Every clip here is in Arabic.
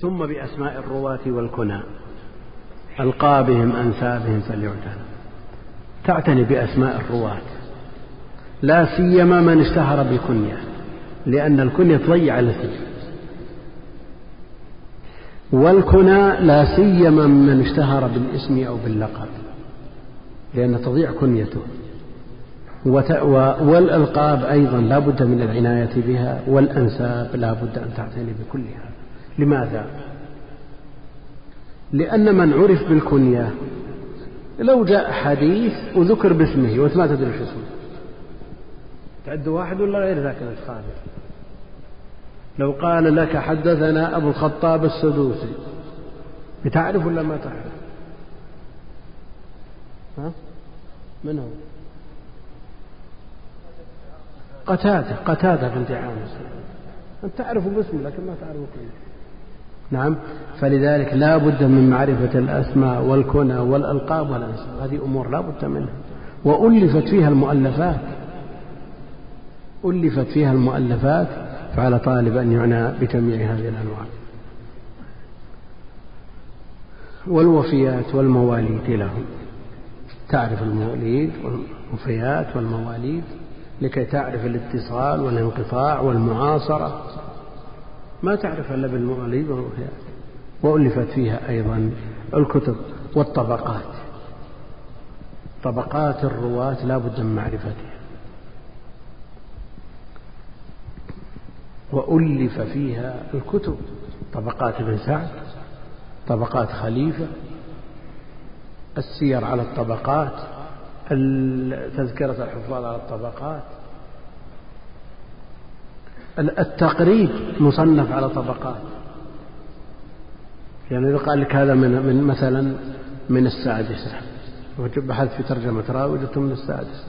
ثم بأسماء الرواة والكنى. ألقابهم أنسابهم فليعتنى تعتني بأسماء الرواة. لا سيما من اشتهر بكنية لأن الكنية تضيع الاسم. والكنى لا سيما من اشتهر بالاسم أو باللقب لأن تضيع كنيته. والألقاب أيضا لا بد من العناية بها والأنساب لا بد أن تعتني بكلها. لماذا؟ لأن من عرف بالكنية لو جاء حديث وذكر باسمه وأنت ما تدري شو اسمه. تعد واحد ولا غير ذاك الخالد لو قال لك حدثنا أبو الخطاب السدوسي بتعرف ولا ما تعرف؟ ها؟ من هو؟ قتادة قتادة بنت عامر. أنت تعرفه باسمه لكن ما تعرفه كيف. نعم. فلذلك لا بد من معرفة الأسماء والكنى والألقاب والأنساب. هذه أمور لا بد منها. وألفت فيها المؤلفات. ألفت فيها المؤلفات فعلى طالب أن يعنى بتجميع هذه الأنواع. والوفيات والمواليد لهم. تعرف المواليد والوفيات والمواليد لكي تعرف الاتصال والانقطاع والمعاصرة. ما تعرف إلا والوفيات وألفت فيها أيضا الكتب والطبقات. طبقات الرواة لا بد من معرفتها. وألف فيها الكتب. طبقات ابن سعد طبقات خليفة السير على الطبقات تذكرة الحفاظ على الطبقات. التقريب مصنف على طبقات. يعني إذا قال لك هذا من, من مثلا من السادسة بحثت في ترجمة راوي وجدته من السادسة.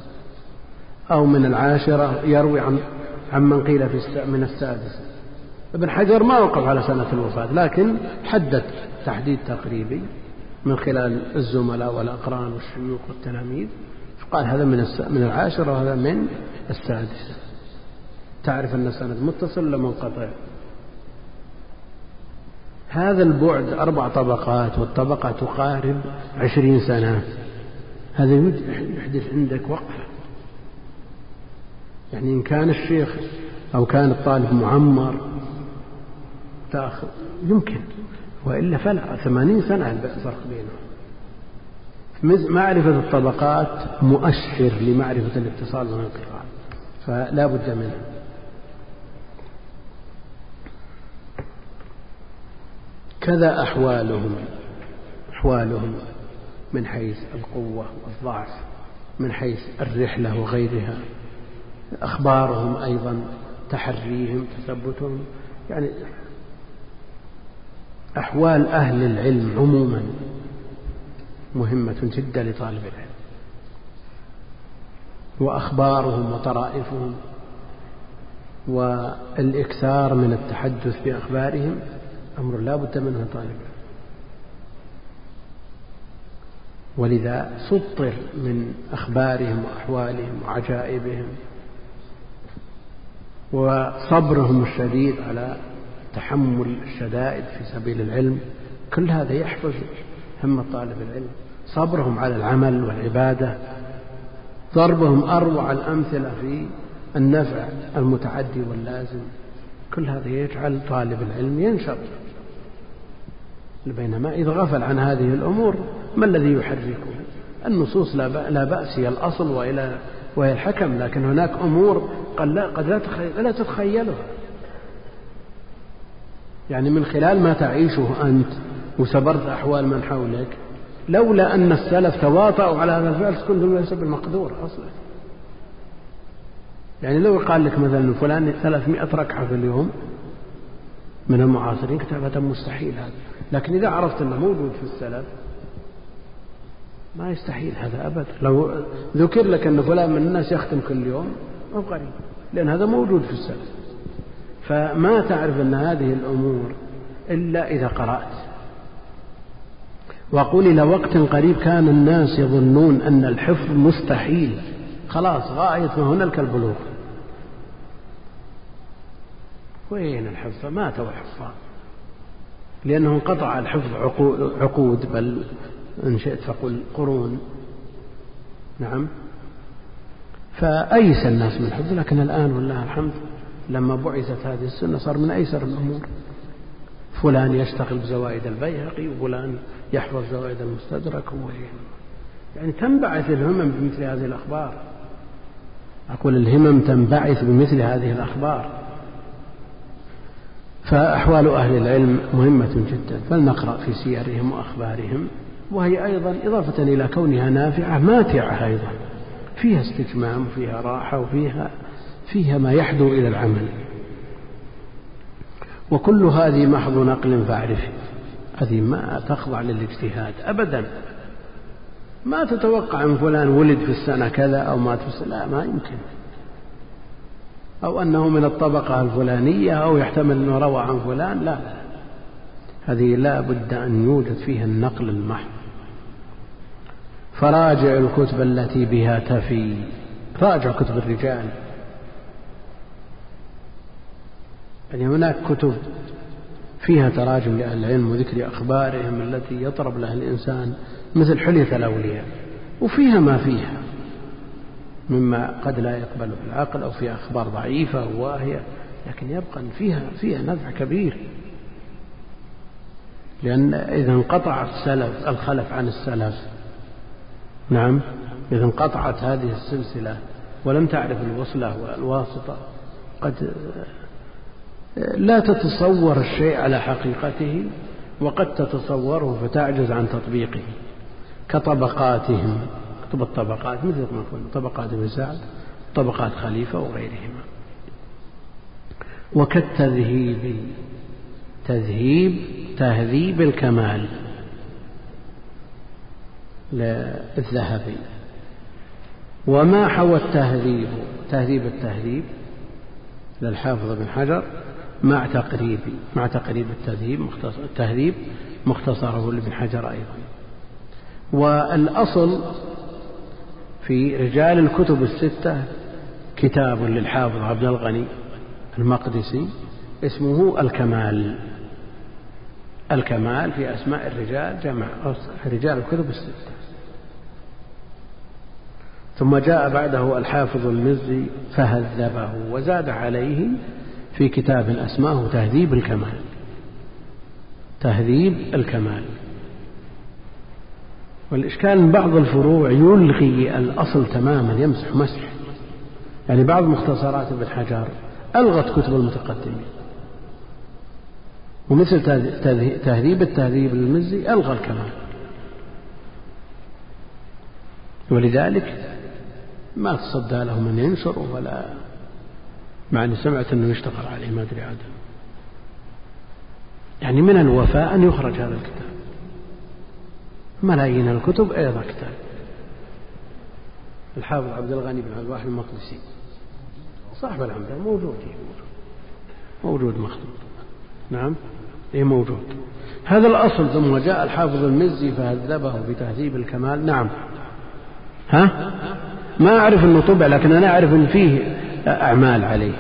أو من العاشرة يروي عن عمن قيل في من السادسة. ابن حجر ما وقف على سنة الوفاة لكن حدد تحديد تقريبي من خلال الزملاء والأقران والشيوخ والتلاميذ فقال هذا من من العاشرة وهذا من السادسة. تعرف أن السند متصل ولا منقطع؟ هذا البعد أربع طبقات والطبقة تقارب عشرين سنة. هذا يحدث عندك وقفة. يعني إن كان الشيخ أو كان الطالب معمر تأخذ يمكن. وإلا فلا ثمانين سنة الفرق بينهم معرفة الطبقات مؤشر لمعرفة الاتصال والانقطاع فلا بد منه. كذا أحوالهم أحوالهم من حيث القوة والضعف من حيث الرحلة وغيرها. أخبارهم أيضا تحريهم تثبتهم. يعني أحوال أهل العلم عموما مهمة جدا لطالب العلم. وأخبارهم وطرائفهم والإكثار من التحدث بأخبارهم أمر لا بد منه طالب. ولذا سطر من أخبارهم وأحوالهم وعجائبهم وصبرهم الشديد على تحمل الشدائد في سبيل العلم كل هذا يحفز همة طالب العلم. صبرهم على العمل والعبادة ضربهم أروع الأمثلة في النفع المتعدي واللازم كل هذا يجعل طالب العلم ينشط. بينما إذا غفل عن هذه الأمور ما الذي يحركه النصوص لا بأس هي الأصل وإلى وهي الحكم لكن هناك أمور قد لا, قد لا تتخيلها. يعني من خلال ما تعيشه أنت وسبرت أحوال من حولك لولا أن السلف تواطؤوا على هذا الفعل كنت ليس بالمقدور أصلا. يعني لو قال لك مثلا فلان 300 ركعة في اليوم من المعاصرين كتابة مستحيل هذا لكن إذا عرفت أنه موجود في السلف ما يستحيل هذا أبدا. لو ذكر لك أن فلان من الناس يختم كل يوم أو قريب. لأن هذا موجود في السلف. فما تعرف أن هذه الأمور إلا إذا قرأت. وأقول إلى وقت قريب كان الناس يظنون أن الحفظ مستحيل. خلاص غاية ما هنالك البلوغ. وين الحفظ؟ ماتوا الحفاظ لأنه انقطع الحفظ عقود بل إن شئت فقل قرون. نعم. فأيس الناس من الحفظ؟ لكن الآن والله الحمد لما بعثت هذه السنة صار من أيسر الأمور. فلان يشتغل بزوائد البيهقي وفلان يحفظ زوائد المستدرك يعني تنبعث الهمم بمثل هذه الأخبار. أقول الهمم تنبعث بمثل هذه الأخبار. فأحوال أهل العلم مهمة جدا فلنقرأ في سيرهم وأخبارهم. وهي أيضا إضافة إلى كونها نافعة ماتعة أيضا. فيها استجمام وفيها راحة وفيها فيها ما يحدو إلى العمل. وكل هذه محض نقل فاعرفي هذه ما تخضع للاجتهاد أبدا. ما تتوقع أن فلان ولد في السنة كذا أو مات في السنة لا ما يمكن. أو أنه من الطبقة الفلانية أو يحتمل أنه روى عن فلان لا. هذه لا بد أن يوجد فيها النقل المحض. فراجع الكتب التي بها تفي. راجع كتب الرجال. يعني هناك كتب فيها تراجم لأهل العلم وذكر أخبارهم التي يطرب لها الإنسان مثل حلية الأولياء. وفيها ما فيها. مما قد لا يقبله العقل أو فيها أخبار ضعيفة وواهية لكن يبقى فيها فيها نفع كبير. لأن إذا انقطع السلف الخلف عن السلف نعم إذا انقطعت هذه السلسلة ولم تعرف الوصلة والواسطة قد لا تتصور الشيء على حقيقته وقد تتصوره فتعجز عن تطبيقه كطبقاتهم. كتب الطبقات مثل ما قلنا طبقات ابن سعد طبقات خليفة وغيرهما. وكالتذهيب تذهيب تهذيب الكمال للذهبي. وما حوى التهذيب تهذيب التهذيب للحافظ بن حجر مع تقريب مع تقريب التهذيب مختصر التهذيب مختصره لابن حجر أيضا. والأصل في رجال الكتب الستة كتاب للحافظ عبد الغني المقدسي اسمه الكمال. الكمال في أسماء الرجال جمع رجال الكتب الستة. ثم جاء بعده الحافظ المزي فهذبه وزاد عليه في كتاب أسماه تهذيب الكمال. تهذيب الكمال. والإشكال أن بعض الفروع يلغي الأصل تماما يمسح مسح. يعني بعض مختصرات ابن حجر ألغت كتب المتقدمين ومثل تهذيب التهذيب المزي ألغى الكمال ولذلك ما تصدى له من ينشر ولا مع أني سمعت أنه يشتغل عليه ما أدري عاد. يعني من الوفاء أن يخرج هذا الكتاب. ملايين الكتب أيضا كتاب. الحافظ عبد الغني بن عبد الواحد المقدسي. صاحب العمدة موجود موجود. مخطوط نعم إيه موجود. هذا الأصل ثم جاء الحافظ المزي فهذبه بتهذيب الكمال. نعم. ها؟ ما أعرف أنه طبع لكن أنا أعرف أن فيه أعمال عليه.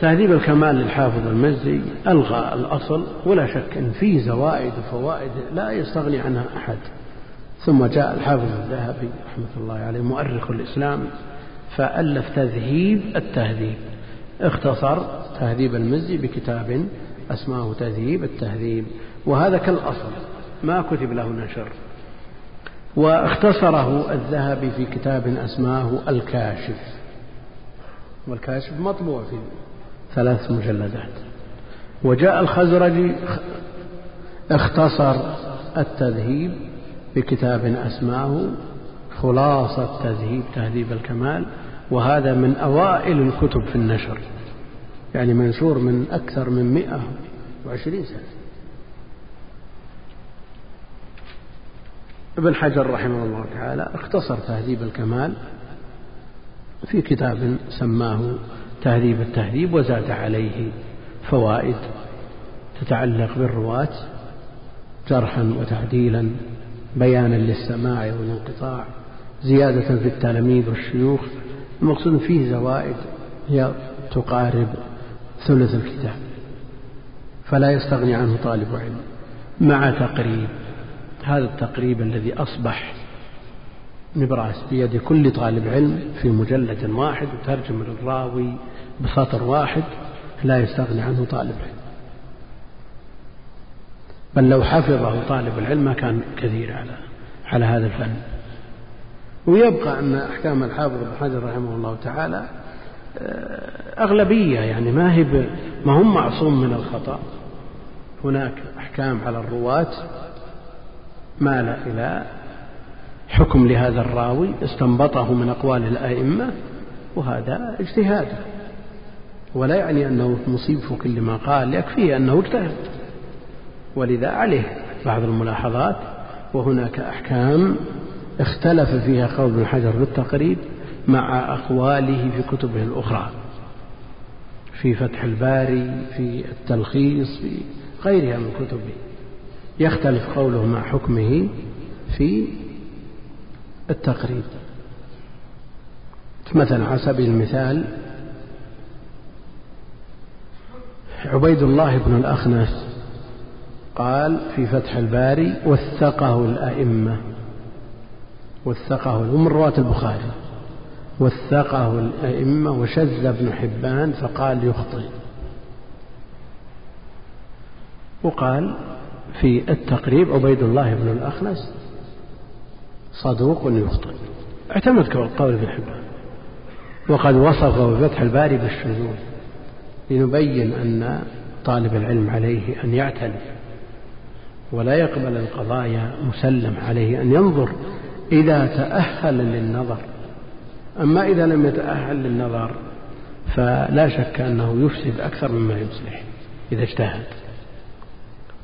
تهذيب الكمال للحافظ المزي ألغى الأصل ولا شك أن فيه زوائد وفوائد لا يستغني عنها أحد. ثم جاء الحافظ الذهبي رحمة الله عليه مؤرخ الإسلام فألف تذهيب التهذيب. اختصر تهذيب المزي بكتاب أسماه تهذيب التهذيب وهذا كالأصل ما كتب له نشر. واختصره الذهبي في كتاب أسماه الكاشف. والكاشف مطبوع في ثلاث مجلدات. وجاء الخزرجي اختصر التذهيب بكتاب أسماه خلاصة تذهيب تهذيب الكمال وهذا من أوائل الكتب في النشر. يعني منشور من أكثر من مئة وعشرين سنة. ابن حجر رحمه الله تعالى اختصر تهذيب الكمال في كتاب سماه تهذيب التهذيب وزاد عليه فوائد تتعلق بالرواة جرحا وتعديلا بيانا للسماع والانقطاع زيادة في التلاميذ والشيوخ المقصود فيه زوائد هي تقارب ثلث الكتاب فلا يستغني عنه طالب علم. مع تقريب هذا التقريب الذي أصبح نبراس بيد كل طالب علم في مجلد واحد وترجم للراوي بسطر واحد لا يستغني عنه طالب علم. بل لو حفظه طالب العلم ما كان كثير على على هذا الفن. ويبقى أن أحكام الحافظ بن حجر رحمه الله تعالى آه، أغلبية يعني ما هي ما هم معصوم من الخطأ. هناك أحكام على الرواة مال إلى حكم لهذا الراوي استنبطه من أقوال الأئمة وهذا اجتهاد ولا يعني أنه مصيب في كل ما قال يكفيه أنه اجتهد. ولذا عليه بعض الملاحظات وهناك أحكام اختلف فيها قول ابن حجر بالتقريب مع أقواله في كتبه الأخرى. في فتح الباري في التلخيص في غيرها من كتبه. يختلف قوله مع حكمه في التقريب. مثلا على سبيل المثال عبيد الله بن الأخنس قال في فتح الباري وثقه الأئمة وثقه ومن رواة البخاري. وثقه الأئمة وشذ ابن حبان فقال يخطئ. وقال في التقريب عبيد الله بن الأخنس صدوق يخطئ. اعتمد قول ابن حبان. وقد وصفه فتح الباري بالشذوذ. لنبين أن طالب العلم عليه أن يعتني ولا يقبل القضايا مسلم عليه أن ينظر إذا تأهل للنظر. أما إذا لم يتأهل للنظر فلا شك أنه يفسد أكثر مما يصلح إذا اجتهد.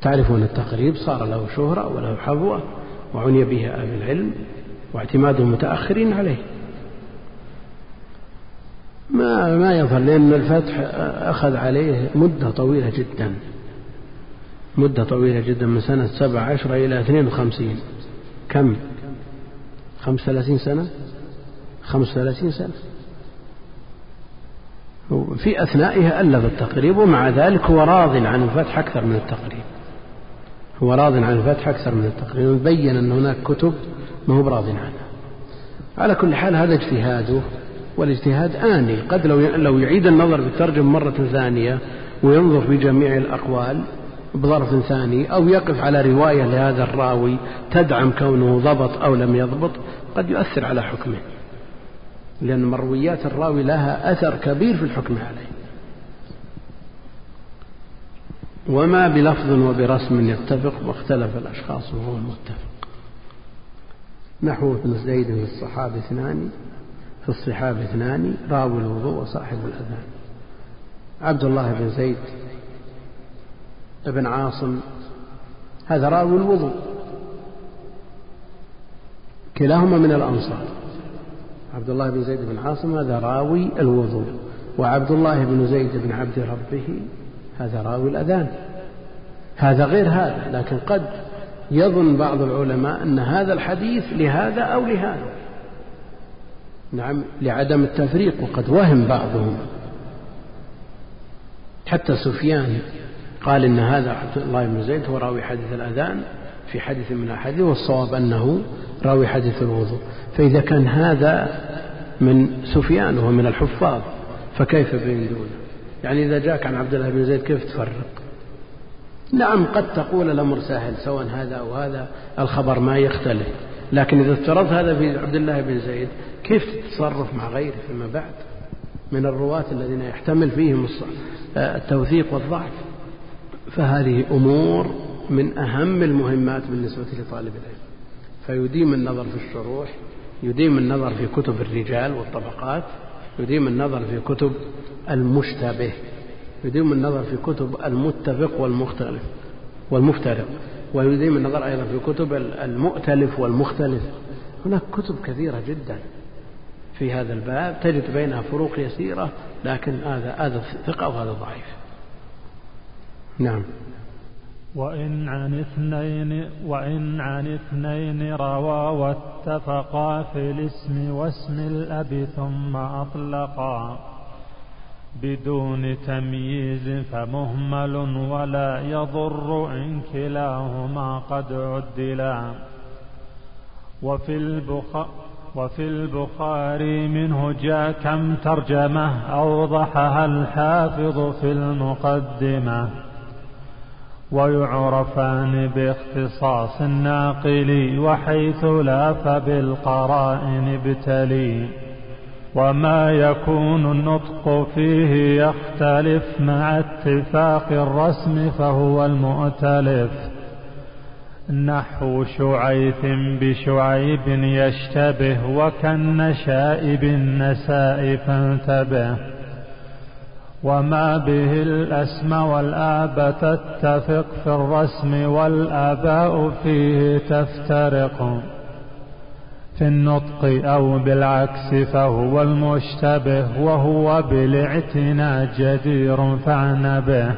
تعرفون التقريب؟ صار له شهرة وله حظوة وعني به أهل العلم واعتماد المتأخرين عليه. ما ما يظهر لأن الفتح أخذ عليه مدة طويلة جدا مدة طويلة جدا من سنة سبع عشرة إلى اثنين وخمسين. كم؟ خمس ثلاثين سنة؟ خمس ثلاثين سنة. في أثنائها ألف التقريب ومع ذلك هو راض عن الفتح أكثر من التقريب. هو راض عن الفتح أكثر من التقريب. بين أن هناك كتب ما هو براض عنها. على كل حال هذا اجتهاده. والاجتهاد آني. قد لو لو يعيد النظر بالترجمة مرة ثانية وينظر في جميع الأقوال بظرف ثاني أو يقف على رواية لهذا الراوي تدعم كونه ضبط أو لم يضبط قد يؤثر على حكمه. لأن مرويات الراوي لها أثر كبير في الحكم عليه. وما بلفظ وبرسم يتفق واختلف الأشخاص وهو المتفق. نحو ابن زيد في الصحابة اثنان. في الصحابة اثنان راوي الوضوء وصاحب الأذان. عبد الله بن زيد بن عاصم هذا راوي الوضوء. كلاهما من الأنصار. عبد الله بن زيد بن عاصم هذا راوي الوضوء. وعبد الله بن زيد بن عبد ربه هذا راوي الأذان. هذا غير هذا لكن قد يظن بعض العلماء أن هذا الحديث لهذا أو لهذا. نعم لعدم التفريق وقد وهم بعضهم. حتى سفيان قال إن هذا عبد الله بن زيد هو راوي حديث الأذان في حديث من الأحاديث والصواب أنه راوي حديث الوضوء. فإذا كان هذا من سفيان وهو من الحفاظ فكيف بين دونه يعني إذا جاءك عن عبد الله بن زيد كيف تفرق؟ نعم قد تقول الأمر سهل سواء هذا أو هذا الخبر ما يختلف. لكن إذا افترضت هذا في عبد الله بن زيد كيف تتصرف مع غيره فيما بعد؟ من الرواة الذين يحتمل فيهم التوثيق والضعف. فهذه أمور من أهم المهمات بالنسبة لطالب العلم. فيديم النظر في الشروح يديم النظر في كتب الرجال والطبقات يديم النظر في كتب المشتبه يديم النظر في كتب المتفق والمختلف والمفترق. ويديم النظر أيضا في كتب المؤتلف والمختلف. هناك كتب كثيرة جدا في هذا الباب تجد بينها فروق يسيرة لكن هذا هذا ثقة وهذا ضعيف. نعم. وإن عن اثنين وإن عن اثنين روى واتفقا في الاسم واسم الأب ثم أطلقا. بدون تمييز فمهمل ولا يضر إن كلاهما قد عدلا. وفي البخاري وفي البخاري منه جاء كم ترجمة أوضحها الحافظ في المقدمة. ويعرفان باختصاص الناقل وحيث لا فبالقرائن ابتلي. وما يكون النطق فيه يختلف مع اتفاق الرسم فهو المؤتلف. نحو شعيث بشعيب يشتبه وكالنشاء بالنساء فانتبه. وما به الأسم والآب تتفق في الرسم والآباء فيه تفترق. في النطق أو بالعكس فهو المشتبه وهو بالإعتناء جدير فعن به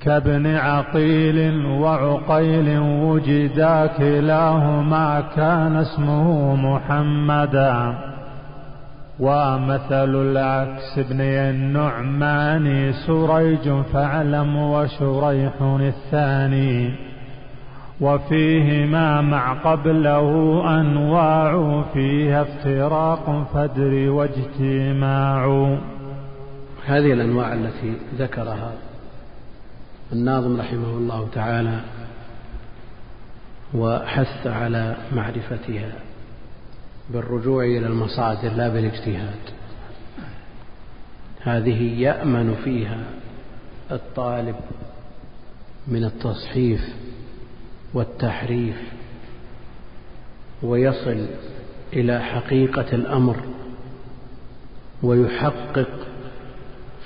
كابن عقيل وعقيل وجدا كلاهما كان اسمه محمدا ومثل العكس ابني النعمان سريج فاعلم وشريح الثاني. وفيهما مع قبله أنواع فيها افتراق فدر واجتماع. هذه الأنواع التي ذكرها الناظم رحمه الله تعالى وحث على معرفتها بالرجوع إلى المصادر لا بالاجتهاد. هذه يأمن فيها الطالب من التصحيف والتحريف ويصل إلى حقيقة الأمر ويحقق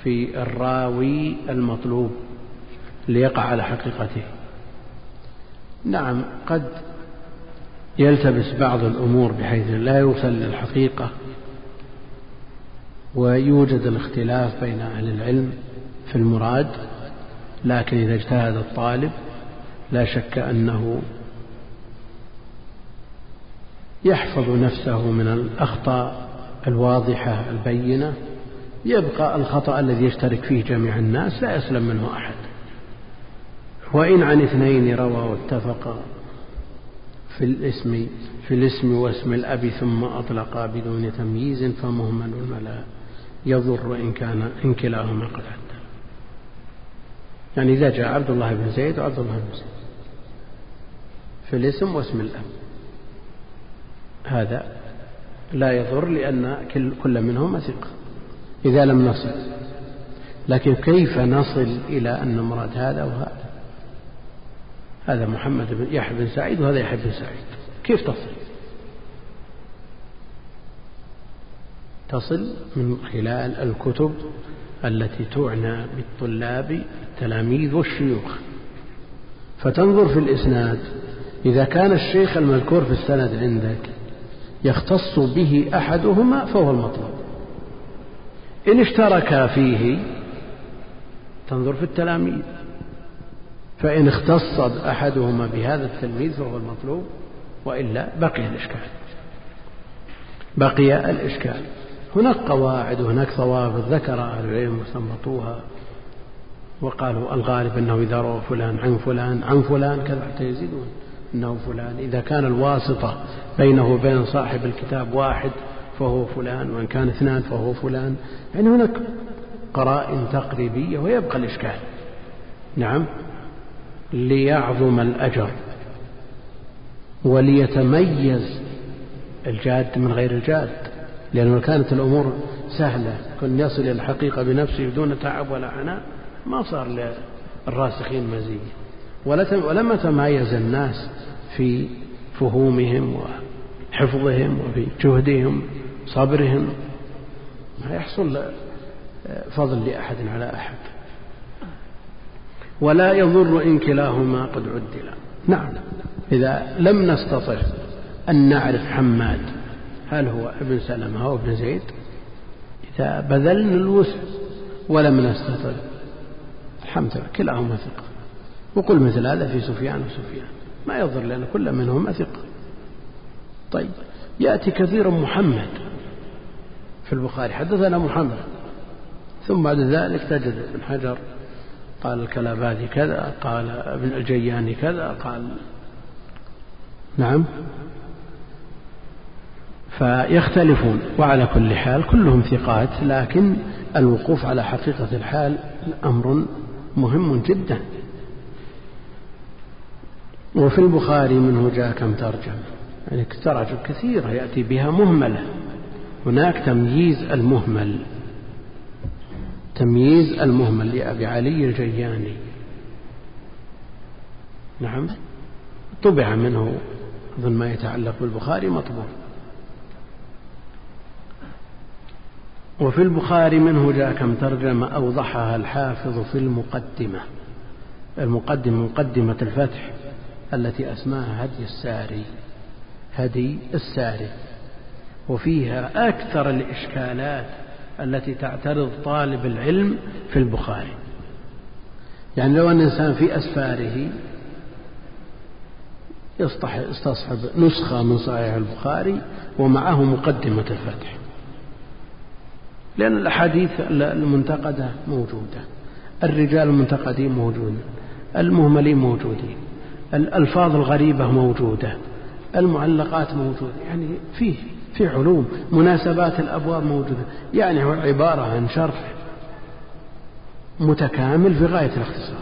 في الراوي المطلوب ليقع على حقيقته. نعم قد يلتبس بعض الأمور بحيث لا يوصل للحقيقة ويوجد الاختلاف بين أهل العلم في المراد لكن إذا اجتهد الطالب لا شك أنه يحفظ نفسه من الأخطاء الواضحة البينة. يبقى الخطأ الذي يشترك فيه جميع الناس لا يسلم منه أحد. وإن عن اثنين روى واتفقا في الاسم في الاسم واسم الأب ثم أطلقا بدون تمييز فمهمل الملا يضر إن كان إن كلاهما قد عدى يعني إذا جاء عبد الله بن زيد وعبد الله بن زيد في الاسم واسم الأب. هذا لا يضر لأن كل منهما ثقة. إذا لم نصل. لكن كيف نصل إلى أن مراد هذا وهذا؟ هذا محمد بن يحيى بن سعيد وهذا يحيى بن سعيد. كيف تصل؟ تصل من خلال الكتب التي تعنى بالطلاب التلاميذ والشيوخ. فتنظر في الإسناد. إذا كان الشيخ المذكور في السند عندك يختص به أحدهما فهو المطلوب. إن اشتركا فيه تنظر في التلاميذ فإن اختص أحدهما بهذا التلميذ فهو المطلوب وإلا بقي الإشكال. بقي الإشكال. هناك قواعد وهناك ضوابط ذكر أهل العلم واستنبطوها وقالوا الغالب أنه إذا روى فلان عن فلان عن فلان كذا حتى يزيدون. أنه فلان. إذا كان الواسطة بينه وبين صاحب الكتاب واحد فهو فلان وإن كان اثنان فهو فلان. يعني هناك قرائن تقريبية ويبقى الإشكال. نعم. ليعظم الأجر وليتميز الجاد من غير الجاد لأنه كانت الأمور سهلة كن يصل إلى الحقيقة بنفسه بدون تعب ولا عناء ما صار للراسخين مزية. ولما تمايز الناس في فهومهم وحفظهم وفي جهدهم صبرهم ما يحصل فضل لأحد على أحد. ولا يضر إن كلاهما قد عدلا. نعم. إذا لم نستطع أن نعرف حماد هل هو ابن سلمة أو ابن زيد؟ إذا بذلنا الوسع ولم نستطع الحمد لله كلاهما ثقة. وقل مثل هذا في سفيان وسفيان. ما يضر لأن كل منهما ثقة. طيب يأتي كثير محمد في البخاري. حدثنا محمد. ثم بعد ذلك تجد ابن حجر قال الكلابادي كذا قال ابن الجياني كذا قال نعم. فيختلفون وعلى كل حال كلهم ثقات لكن الوقوف على حقيقة الحال أمر مهم جدا. وفي البخاري منه جاء كم ترجم يعني تراجم كثيرة يأتي بها مهملة. هناك تمييز المهمل. تمييز المهمل لأبي علي الجياني. نعم. طبع منه أظن ما يتعلق بالبخاري مطبوع. وفي البخاري منه جاء كم ترجمة أوضحها الحافظ في المقدمة. المقدمة مقدمة الفتح. التي أسماها هدي الساري هدي الساري. وفيها أكثر الإشكالات التي تعترض طالب العلم في البخاري. يعني لو أن الإنسان في أسفاره يستصحب نسخة من صحيح البخاري ومعه مقدمة الفتح. لأن الأحاديث المنتقدة موجودة. الرجال المنتقدين موجودين. المهملين موجودين. الألفاظ الغريبة موجودة المعلقات موجودة يعني فيه في علوم مناسبات الأبواب موجودة يعني هو عبارة عن شرح متكامل في غاية الاختصار.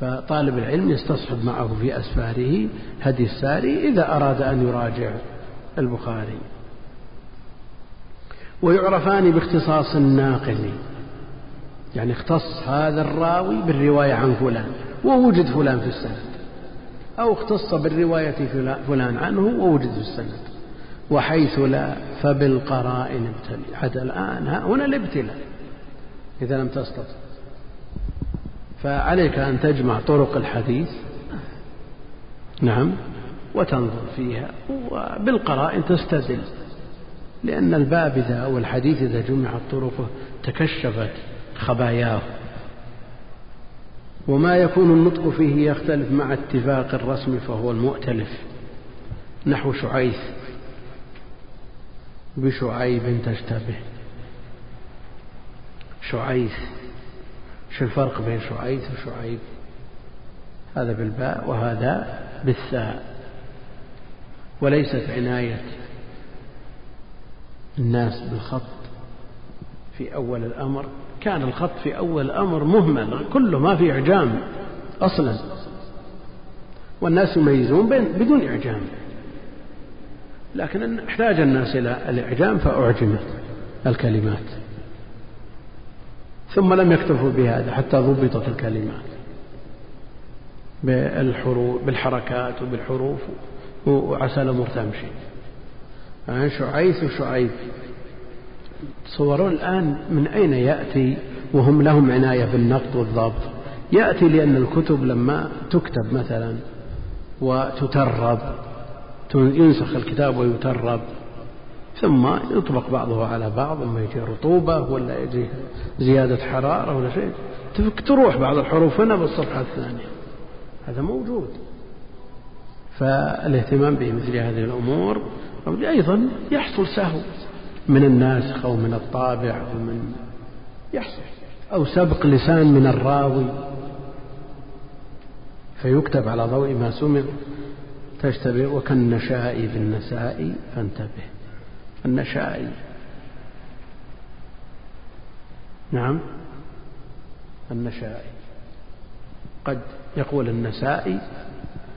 فطالب العلم يستصحب معه في أسفاره هدي الساري إذا أراد أن يراجع البخاري. ويعرفان باختصاص الناقل يعني اختص هذا الراوي بالرواية عن فلان. ووجد فلان في السند. أو اختص بالرواية فلان عنه ووجد في السند. وحيث لا فبالقرائن ابتلي حتى الآن هنا الابتلاء إذا لم تستطع فعليك أن تجمع طرق الحديث. نعم وتنظر فيها. وبالقرائن تستدل لأن الباب إذا الحديث إذا جمعت طرقه تكشفت خباياه. وما يكون النطق فيه يختلف مع اتفاق الرسم فهو المؤتلف. نحو شعيث. بشعيب تشتبه. شعيث. شو الفرق بين شعيث وشعيب؟ هذا بالباء وهذا بالثاء. وليست عناية الناس بالخط في أول الأمر كان الخط في أول الأمر مهمل كله ما في إعجام أصلا. والناس يميزون بين بدون إعجام. لكن أحتاج الناس إلى الإعجام فأعجمت الكلمات. ثم لم يكتفوا بهذا حتى ضبطت الكلمات. بالحروف بالحركات وبالحروف وعسى الأمور تمشي. يعني شعيث وشعيب. تصورون الآن من أين يأتي وهم لهم عناية بالنقد والضبط؟ يأتي لأن الكتب لما تكتب مثلا وتترب ينسخ الكتاب ويترب ثم يطبق بعضه على بعض أما يجي رطوبة ولا يجي زيادة حرارة ولا شيء تروح بعض الحروف هنا بالصفحة الثانية. هذا موجود. فالاهتمام بمثل هذه الأمور أيضا يحصل سهو. من الناسخ أو من الطابع أو من يحصل. أو سبق لسان من الراوي. فيكتب على ضوء ما سمع. تشتبه وكالنشاء بالنساء فانتبه. النشائي نعم. النشائي قد يقول النسائي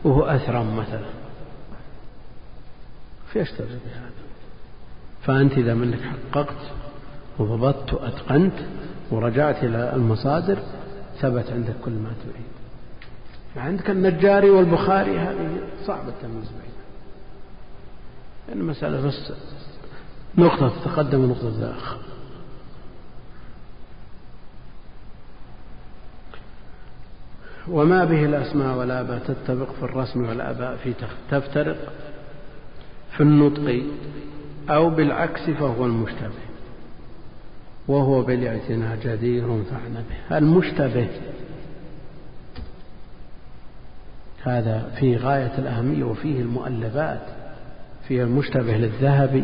وهو أثرم مثلا. فيشتبه بهذا. فأنت إذا منك حققت وضبطت وأتقنت ورجعت إلى المصادر ثبت عندك كل ما تريد. عندك النجاري والبخاري هذه صعب التمييز بينها لأن المسألة بس نقطة تتقدم ونقطة تتأخر. وما به الأسماء والآباء تتفق في الرسم والآباء في تفترق في النطق أو بالعكس فهو المشتبه وهو بالاعتناء جدير فاعن به. المشتبه هذا في غاية الأهمية وفيه المؤلفات فيه المشتبه للذهبي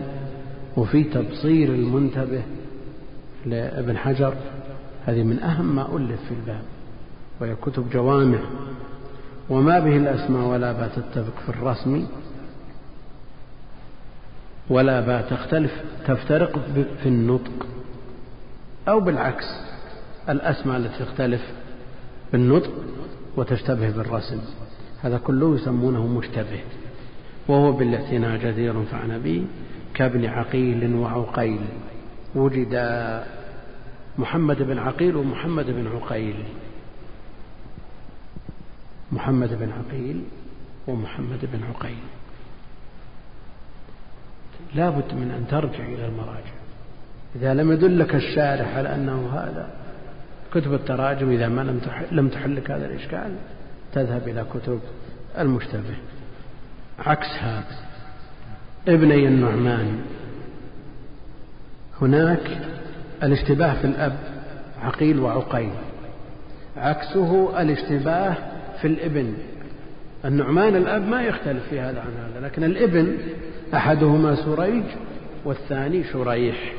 وفي تبصير المنتبه لابن حجر. هذه من أهم ما ألف في الباب وهي كتب جوامع. وما به الأسماء ولا با تتفق في الرسم. ولا با تختلف تفترق في النطق أو بالعكس الأسماء التي تختلف بالنطق وتشتبه بالرسم. هذا كله يسمونه مشتبه. وهو بالاعتناء جدير فعن به كابن عقيل وعقيل. وجد محمد بن عقيل ومحمد بن عقيل. محمد بن عقيل ومحمد بن عقيل. لا بد من أن ترجع إلى المراجع. إذا لم يدلك الشارح على أنه هذا كتب التراجم إذا ما لم لم تحلك هذا الإشكال تذهب إلى كتب المشتبه. عكس هذا ابني النعمان هناك الاشتباه في الأب عقيل وعقيل. عكسه الاشتباه في الابن. النعمان الأب ما يختلف في هذا عن هذا لكن الإبن أحدهما سريج والثاني شريح.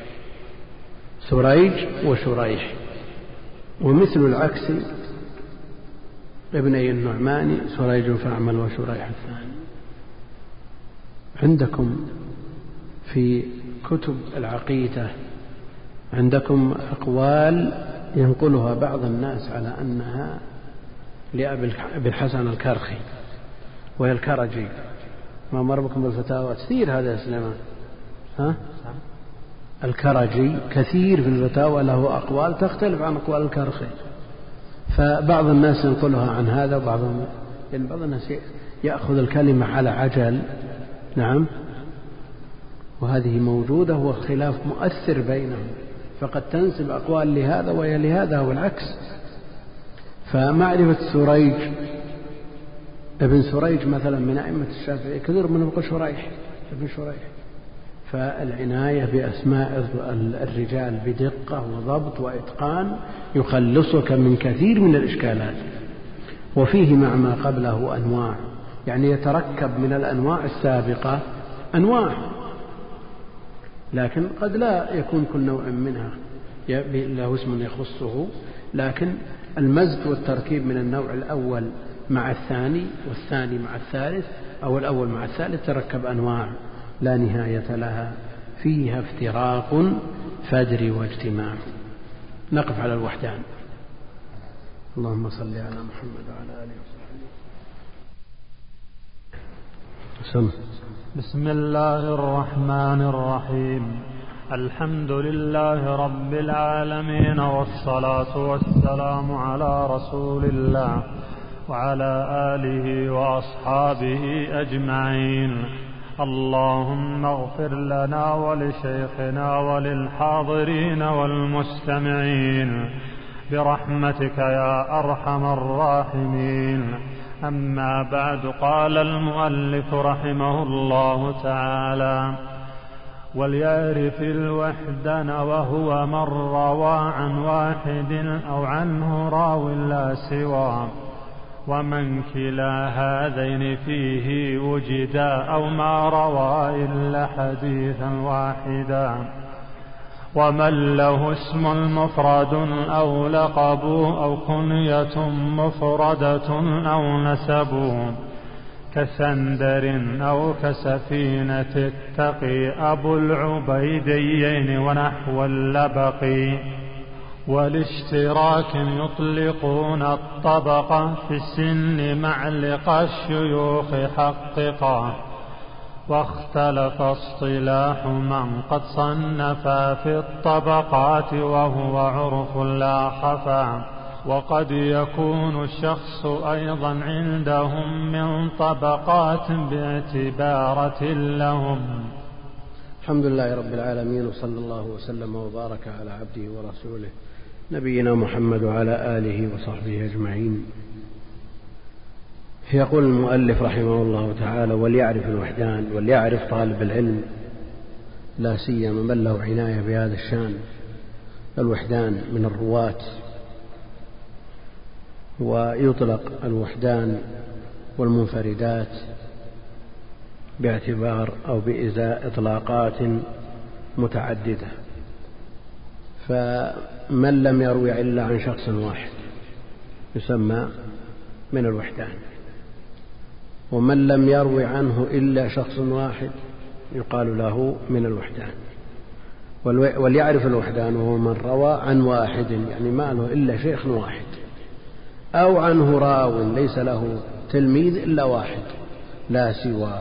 سريج وشريح. ومثل العكس ابني النعمان سريج فأعمل وشريح الثاني. عندكم في كتب العقيدة عندكم أقوال ينقلها بعض الناس على أنها لأبي الحسن الكرخي وهي الكرجي. ما مر بكم بالفتاوى. كثير هذا يا سليمان. ها؟ الكرجي كثير في الفتاوى له أقوال تختلف عن أقوال الكرخي. فبعض الناس ينقلها عن هذا وبعضهم يعني بعض الناس يأخذ الكلمة على عجل. نعم. وهذه موجودة وخلاف مؤثر بينهم. فقد تنسب أقوال لهذا وهي لهذا والعكس. فمعرفة سريج ابن سريج مثلا من أئمة الشافعية كثير منهم يقول شريح ابن شريح. فالعناية بأسماء الرجال بدقة وضبط وإتقان يخلصك من كثير من الإشكالات. وفيه مع ما قبله أنواع يعني يتركب من الأنواع السابقة أنواع لكن قد لا يكون كل نوع منها له اسم يخصه لكن المزج والتركيب من النوع الأول مع الثاني والثاني مع الثالث أو الأول مع الثالث تركب أنواع لا نهاية لها فيها افتراق فجر واجتماع. نقف على الوحدان. اللهم صل على محمد وعلى آله وصحبه. سم. بسم الله الرحمن الرحيم. الحمد لله رب العالمين والصلاة والسلام على رسول الله. وعلى آله وأصحابه أجمعين. اللهم اغفر لنا ولشيخنا وللحاضرين والمستمعين. برحمتك يا أرحم الراحمين. أما بعد قال المؤلف رحمه الله تعالى وليعرف الوحدن وهو من روى عن واحد أو عنه راو لا سوى. ومن كلا هذين فيه وجدا أو ما روى إلا حديثا واحدا ومن له اسم مفرد أو لقب أو كنية مفردة أو نسب كسندر أو كسفينة التقي أبو العبيديين ونحو اللبقي والاشتراك يطلقون الطبقة في السن مع لقى الشيوخ حققا. واختلف اصطلاح من قد صنفا في الطبقات وهو عرف لا خفا. وقد يكون الشخص أيضا عندهم من طبقات باعتبارة لهم. الحمد لله رب العالمين وصلى الله وسلم وبارك على عبده ورسوله. نبينا محمد وعلى آله وصحبه أجمعين. يقول المؤلف رحمه الله تعالى وليعرف الوحدان وليعرف طالب العلم لا سيما من له عناية بهذا الشان الوحدان من الرواة ويطلق الوحدان والمنفردات باعتبار أو بإزاء إطلاقات متعددة. فمن لم يروي إلا عن شخص واحد يسمى من الوحدان. ومن لم يروي عنه إلا شخص واحد يقال له من الوحدان. وليعرف الوحدان وهو من روى عن واحد يعني ما له إلا شيخ واحد. أو عنه راو ليس له تلميذ إلا واحد لا سوى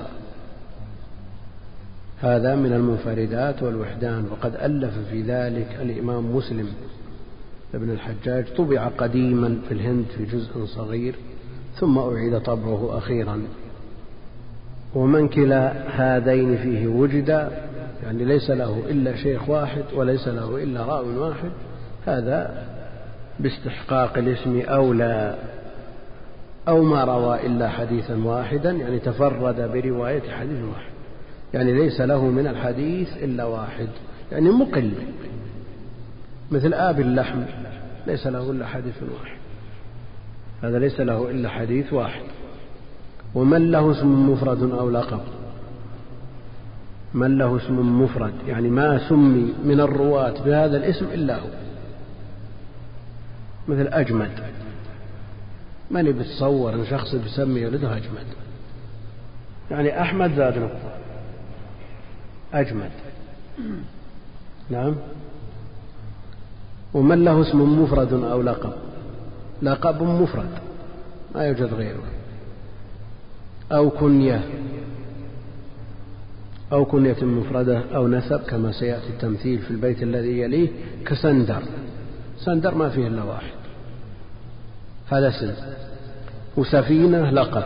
هذا من المنفردات والوحدان وقد ألف في ذلك الإمام مسلم ابن الحجاج. طبع قديما في الهند في جزء صغير ثم أعيد طبعه أخيرا. ومن كلا هذين فيه وجد يعني ليس له إلا شيخ واحد وليس له إلا راو واحد. هذا باستحقاق الاسم أولى أو ما روى إلا حديثا واحدا يعني تفرد برواية حديث واحد. يعني ليس له من الحديث إلا واحد يعني مقل مثل آب اللحم ليس له إلا حديث واحد هذا ليس له إلا حديث واحد. ومن له اسم مفرد أو لقب؟ من له اسم مفرد يعني ما سمي من الرواة بهذا الاسم إلا هو. مثل أجمد من بتصور أن شخص بيسمي ولده أجمد؟ يعني أحمد زاد نقطة. أجمد. نعم. ومن له اسم مفرد أو لقب؟ لقب مفرد. ما يوجد غيره. أو كنية. أو كنية مفردة أو نسب كما سيأتي التمثيل في البيت الذي يليه كسندر. سندر ما فيه إلا واحد. هذا اسم وسفينة لقب.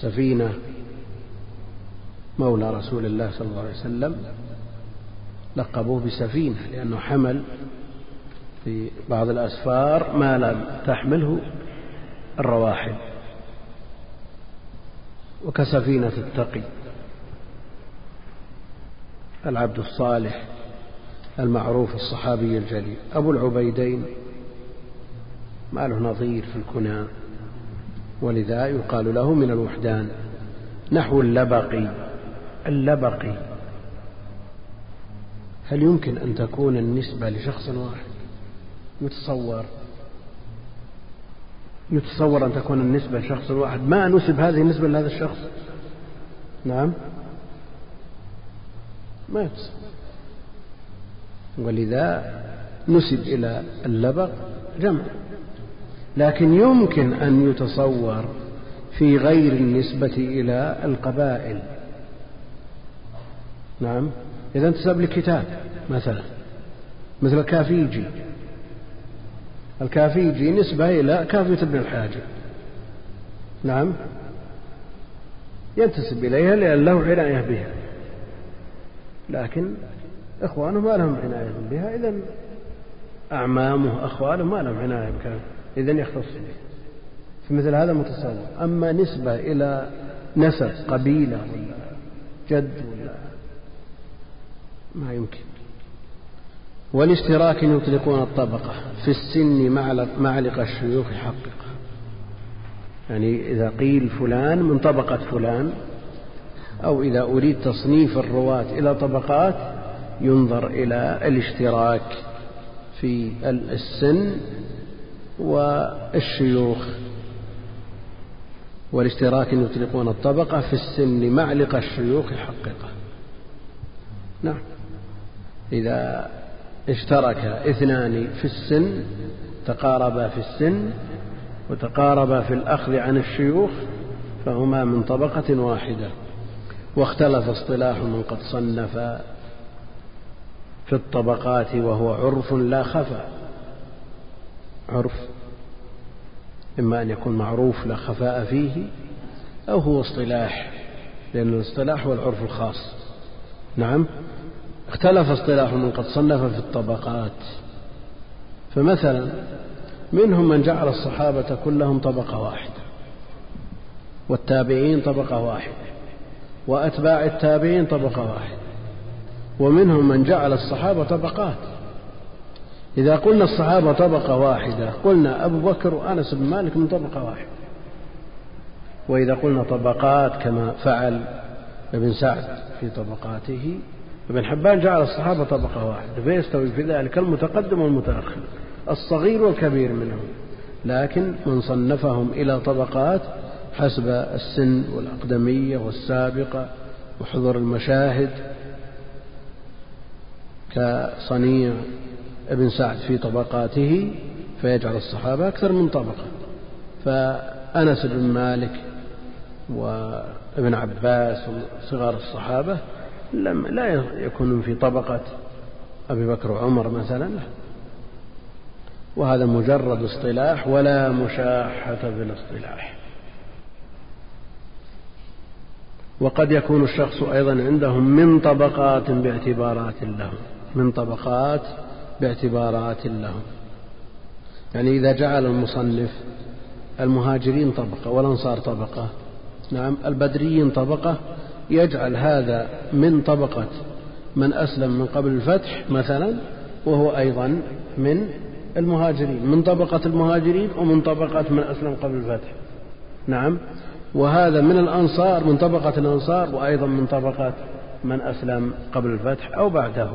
سفينة مولى رسول الله صلى الله عليه وسلم لقبوه بسفينة لأنه حمل في بعض الأسفار ما لم تحمله الرواحل. وكسفينة التقي العبد الصالح المعروف الصحابي الجليل. أبو العبيدين ما له نظير في الكنى ولذا يقال له من الوحدان. نحو اللبقي. اللبقي هل يمكن أن تكون النسبة لشخص واحد يتصور يتصور أن تكون النسبة لشخص واحد. ما نسب هذه النسبة لهذا الشخص؟ نعم. ما يتصور. ولذا نسب إلى اللبق جمع. لكن يمكن أن يتصور في غير النسبة إلى القبائل. نعم. إذا انتسب لكتاب مثلا. مثل الكافيجي الكافيجي نسبة إلى كافية ابن الحاجب. نعم. ينتسب إليها لأن له عناية بها. لكن إخوانه ما لهم عناية بها. إذا أعمامه أخواله ما لهم عناية بها. إذا يختص به. فمثل هذا متصور أما نسبة إلى نسب قبيلة ولا جد ولا ما يمكن. والاشتراك يطلقون الطبقة في السن معلق الشيوخ حقق يعني إذا قيل فلان من طبقة فلان أو إذا أريد تصنيف الرواة إلى طبقات ينظر إلى الاشتراك في السن والشيوخ. والاشتراك يطلقون الطبقة في السن معلق الشيوخ حققه نعم. إذا اشترك اثنان في السن تقاربا في السن وتقاربا في الأخذ عن الشيوخ فهما من طبقة واحدة. واختلف اصطلاح من قد صنف في الطبقات وهو عرف لا خفى. عرف إما أن يكون معروف لا خفاء فيه أو هو اصطلاح لأن الاصطلاح هو العرف الخاص. نعم؟ اختلف اصطلاح من قد صنف في الطبقات. فمثلا منهم من جعل الصحابة كلهم طبقة واحدة والتابعين طبقة واحدة وأتباع التابعين طبقة واحدة ومنهم من جعل الصحابة طبقات. إذا قلنا الصحابة طبقة واحدة قلنا أبو بكر وأنس بن مالك من طبقة واحدة. وإذا قلنا طبقات كما فعل ابن سعد في طبقاته ابن حبان جعل الصحابة طبقة واحدة فيستوي في ذلك المتقدم والمتأخر الصغير والكبير منهم لكن من صنفهم إلى طبقات حسب السن والأقدمية والسابقة وحضور المشاهد كصنيع ابن سعد في طبقاته فيجعل الصحابة أكثر من طبقة. فأنس بن مالك وابن عباس وصغار الصحابة لم لا يكونون في طبقة أبي بكر وعمر مثلا. وهذا مجرد اصطلاح ولا مشاحة في الاصطلاح. وقد يكون الشخص أيضا عندهم من طبقات باعتبارات لهم. من طبقات باعتبارات لهم. يعني إذا جعل المصنف المهاجرين طبقة والأنصار طبقة نعم البدريين طبقة يجعل هذا من طبقة من أسلم من قبل الفتح مثلا وهو أيضا من المهاجرين من طبقة المهاجرين ومن طبقة من أسلم قبل الفتح. نعم. وهذا من الأنصار من طبقة الأنصار وأيضا من طبقة من أسلم قبل الفتح أو بعده.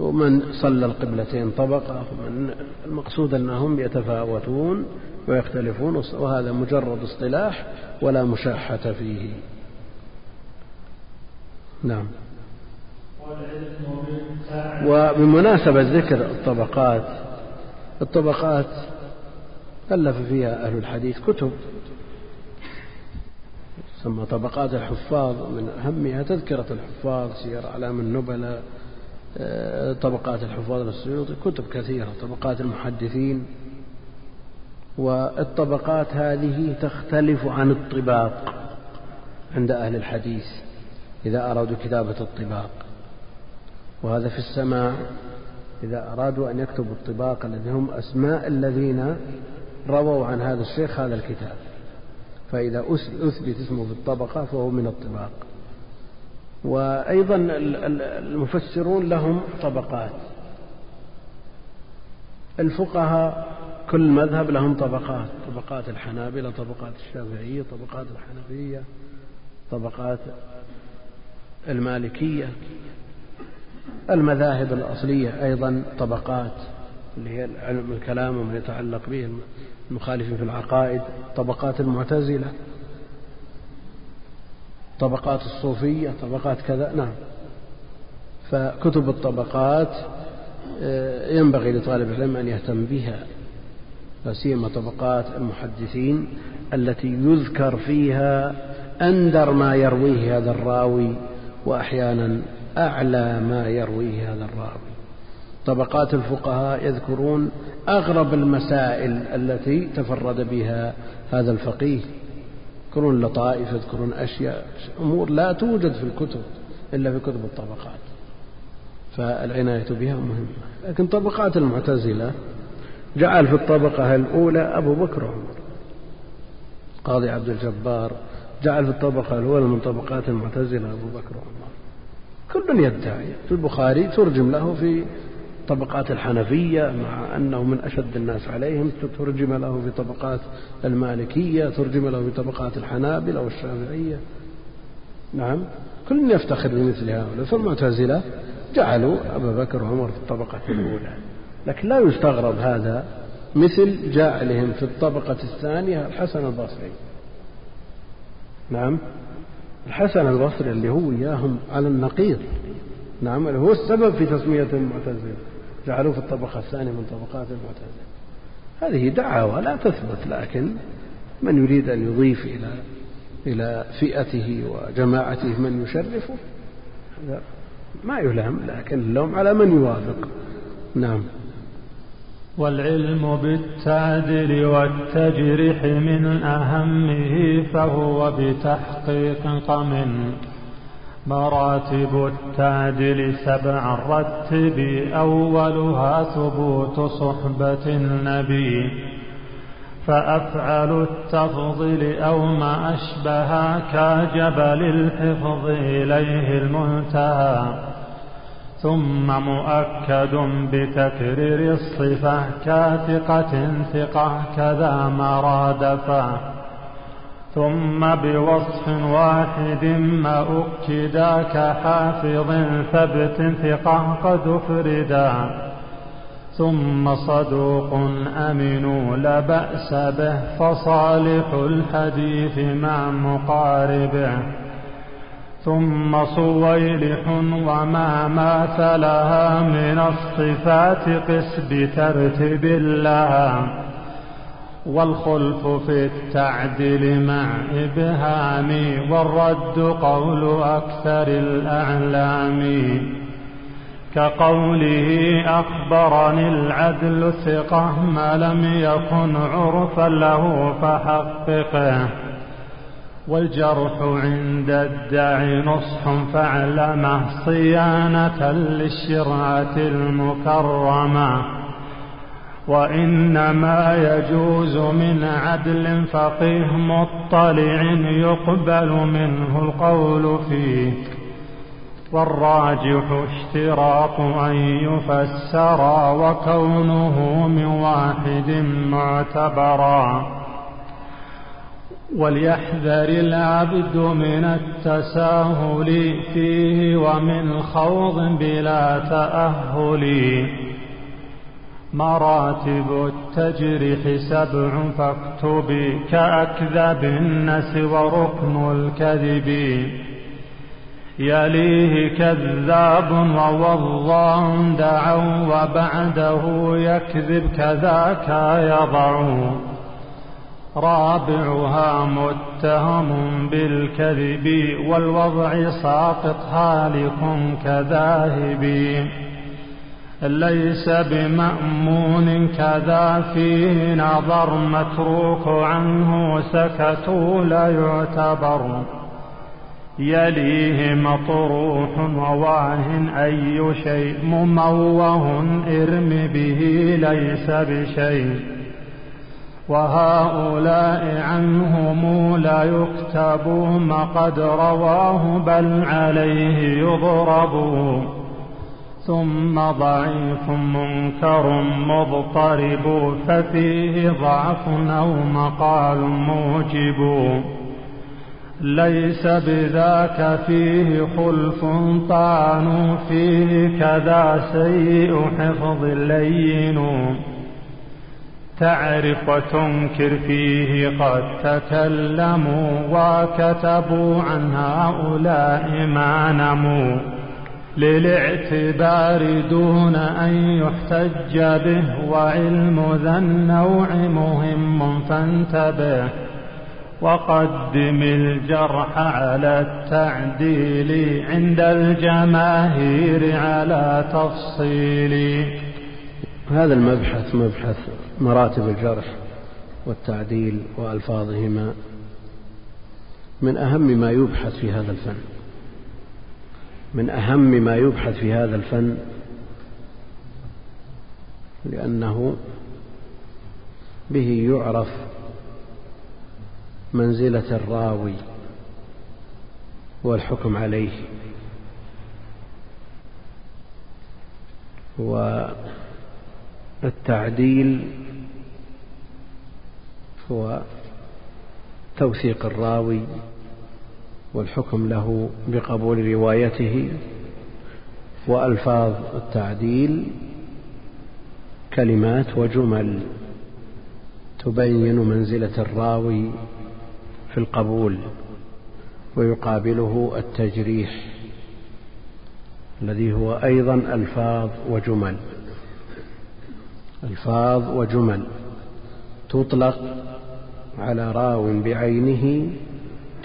ومن صلى القبلتين طبقة ومن المقصود أنهم يتفاوتون ويختلفون وهذا مجرد اصطلاح ولا مشاحة فيه. نعم. وبمناسبة ذكر الطبقات الطبقات ألف فيها أهل الحديث كتب. تسمى طبقات الحفاظ من أهمها تذكرة الحفاظ سير أعلام النبلاء طبقات الحفاظ للسيوطي كتب كثيرة طبقات المحدثين. والطبقات هذه تختلف عن الطباق عند أهل الحديث إذا أرادوا كتابة الطباق. وهذا في السماع إذا أرادوا أن يكتبوا الطباق الذي هم أسماء الذين رووا عن هذا الشيخ هذا الكتاب. فإذا أثبت اسمه في الطبقة فهو من الطباق. وأيضا المفسرون لهم طبقات. الفقهاء كل مذهب لهم طبقات. طبقات الحنابلة طبقات الشافعية طبقات الحنفية طبقات المالكية. المذاهب الأصلية أيضا طبقات اللي هي علم الكلام وما يتعلق به المخالفين في العقائد طبقات المعتزلة. طبقات الصوفية طبقات كذا نعم. فكتب الطبقات آه، ينبغي لطالب العلم أن يهتم بها لا سيما طبقات المحدثين التي يذكر فيها أندر ما يرويه هذا الراوي وأحيانا أعلى ما يرويه هذا الراوي. طبقات الفقهاء يذكرون أغرب المسائل التي تفرد بها هذا الفقيه. يذكرون لطائف يذكرون أشياء أمور لا توجد في الكتب إلا في كتب الطبقات. فالعناية بها مهمة. لكن طبقات المعتزلة جعل في الطبقة الأولى أبو بكر وعمر قاضي عبد الجبار جعل في الطبقة الأولى من طبقات المعتزلة أبو بكر وعمر. كل يدعي في البخاري ترجم له في طبقات الحنفية مع أنه من أشد الناس عليهم ترجم له في طبقات المالكية ترجم له في طبقات الحنابلة والشافعية. نعم كل يفتخر بمثل هؤلاء. فالمعتزلة جعلوا أبا بكر وعمر في الطبقة الأولى. لكن لا يستغرب هذا مثل جعلهم في الطبقة الثانية الحسن البصري. نعم الحسن البصري اللي هو إياهم على النقيض. نعم هو السبب في تسمية المعتزلة. جعلوه في الطبقة الثانية من طبقات المعتزلة. هذه دعاوى لا تثبت لكن من يريد أن يضيف إلى إلى فئته وجماعته من يشرفه هذا ما يلام لكن اللوم على من يوافق. نعم. والعلم بالتعديل والتجريح من أهمه فهو بتحقيق قمن. مراتب التعديل سبع رتب أولها ثبوت صحبة النبي. فأفعل التفضيل أو ما أشبها كجبل الحفظ إليه المنتهى. ثم مؤكد بتكرير الصفة كاثقة ثقة كذا مرادفا ثم بوصف واحد ما أكدا كحافظ ثبت ثقة قد أفردا. ثم صدوق أمن لا بأس به فصالح الحديث مع مقاربه. ثم صويلح وما ماثلها من الصفات قس بترتب لها والخلف في التعديل مع إبهام والرد قول أكثر الأعلام. كقوله أخبرني العدل ثقة ما لم يكن عرفا له فحققه. والجرح عند الداعي نصح فاعلمه صيانة للشرعة المكرمة. وإنما يجوز من عدل فقيه مطلع يقبل منه القول فيه. والراجح اشتراط أن يفسر وكونه من واحد معتبرا. وليحذر العبد من التساهل فيه ومن خوض بلا تأهل. مراتب التجريح سبع فاكتب كأكذب النس وركن الكذب. يليه كذاب ووضاع دعوا وبعده يكذب كذاك يضع. رابعها متهم بالكذب والوضع ساقط هالك كذاهب. ليس بمأمون كذا فيه نظر متروك عنه سكتوا لا يعتبر. يليه مطروح وواه أي شيء مموه ارم به ليس بشيء. وهؤلاء عنهم لا يكتبون قد رواه بل عليه يضرب ثم ضعيف منكر مضطرب ففيه ضعف أو مقال موجب. ليس بذاك فيه خلف طعن فيه كذا سيء حفظ لين. تعرف وتنكر فيه قد تكلموا وكتبوا عن هؤلاء ما نموا. للاعتبار دون أن يحتج به وعلم ذا النوع مهم فانتبه وقدم الجرح على التعديل عند الجماهير على تفصيل. هذا المبحث مبحث مراتب الجرح والتعديل وألفاظهما من أهم ما يبحث في هذا الفن. من أهم ما يبحث في هذا الفن لأنه به يعرف منزلة الراوي والحكم عليه. والتعديل هو توثيق الراوي والحكم له بقبول روايته وألفاظ التعديل كلمات وجمل تبين منزلة الراوي في القبول ويقابله التجريح الذي هو أيضا ألفاظ وجمل. ألفاظ وجمل تطلق على راو بعينه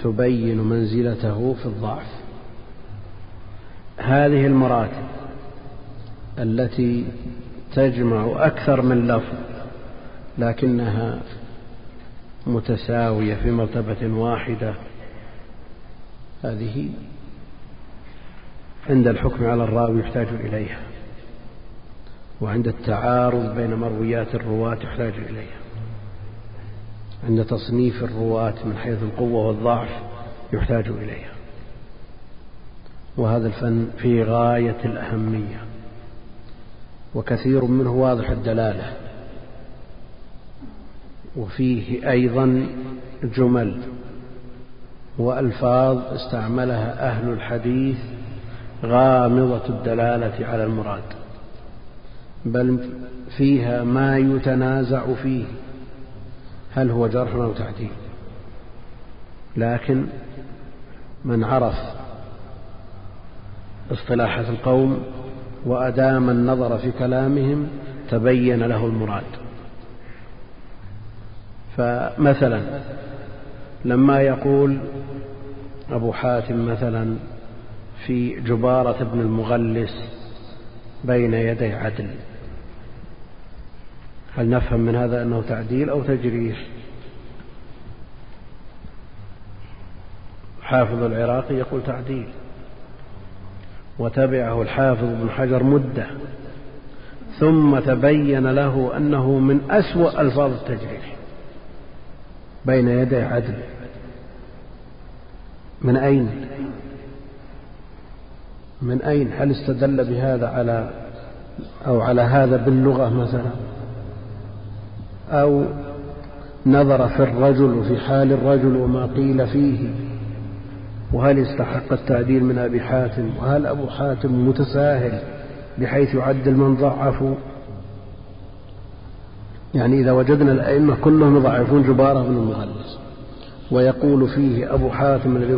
تبين منزلته في الضعف. هذه المراتب التي تجمع أكثر من لفظ لكنها متساوية في مرتبة واحدة. هذه عند الحكم على الراوي يحتاج إليها وعند التعارض بين مرويات الرواة يحتاج إليها. عند تصنيف الرواة من حيث القوة والضعف يحتاج إليها. وهذا الفن في غاية الأهمية وكثير منه واضح الدلالة. وفيه أيضا جمل وألفاظ استعملها أهل الحديث غامضة الدلالة على المراد بل فيها ما يتنازع فيه. هل هو جرح أو تعديل لكن من عرف اصطلاحات القوم وأدام النظر في كلامهم تبين له المراد. فمثلا لما يقول أبو حاتم مثلا في جبارة بن المغلس بين يدي عدل هل نفهم من هذا أنه تعديل أو تجريح؟ حافظ العراقي يقول تعديل. وتبعه الحافظ بن حجر مدة. ثم تبين له أنه من أسوأ ألفاظ التجريح. بين يدي عدل. من أين؟ من أين؟ هل استدل بهذا على أو على هذا باللغة مثلا؟ أو نظر في الرجل وفي حال الرجل وما قيل فيه وهل استحق التعديل من أبي حاتم؟ وهل أبو حاتم متساهل بحيث يعدل من ضعفوا يعني إذا وجدنا الأئمة كلهم يضعفون جبارة بن المغلس ويقول فيه أبو حاتم الذي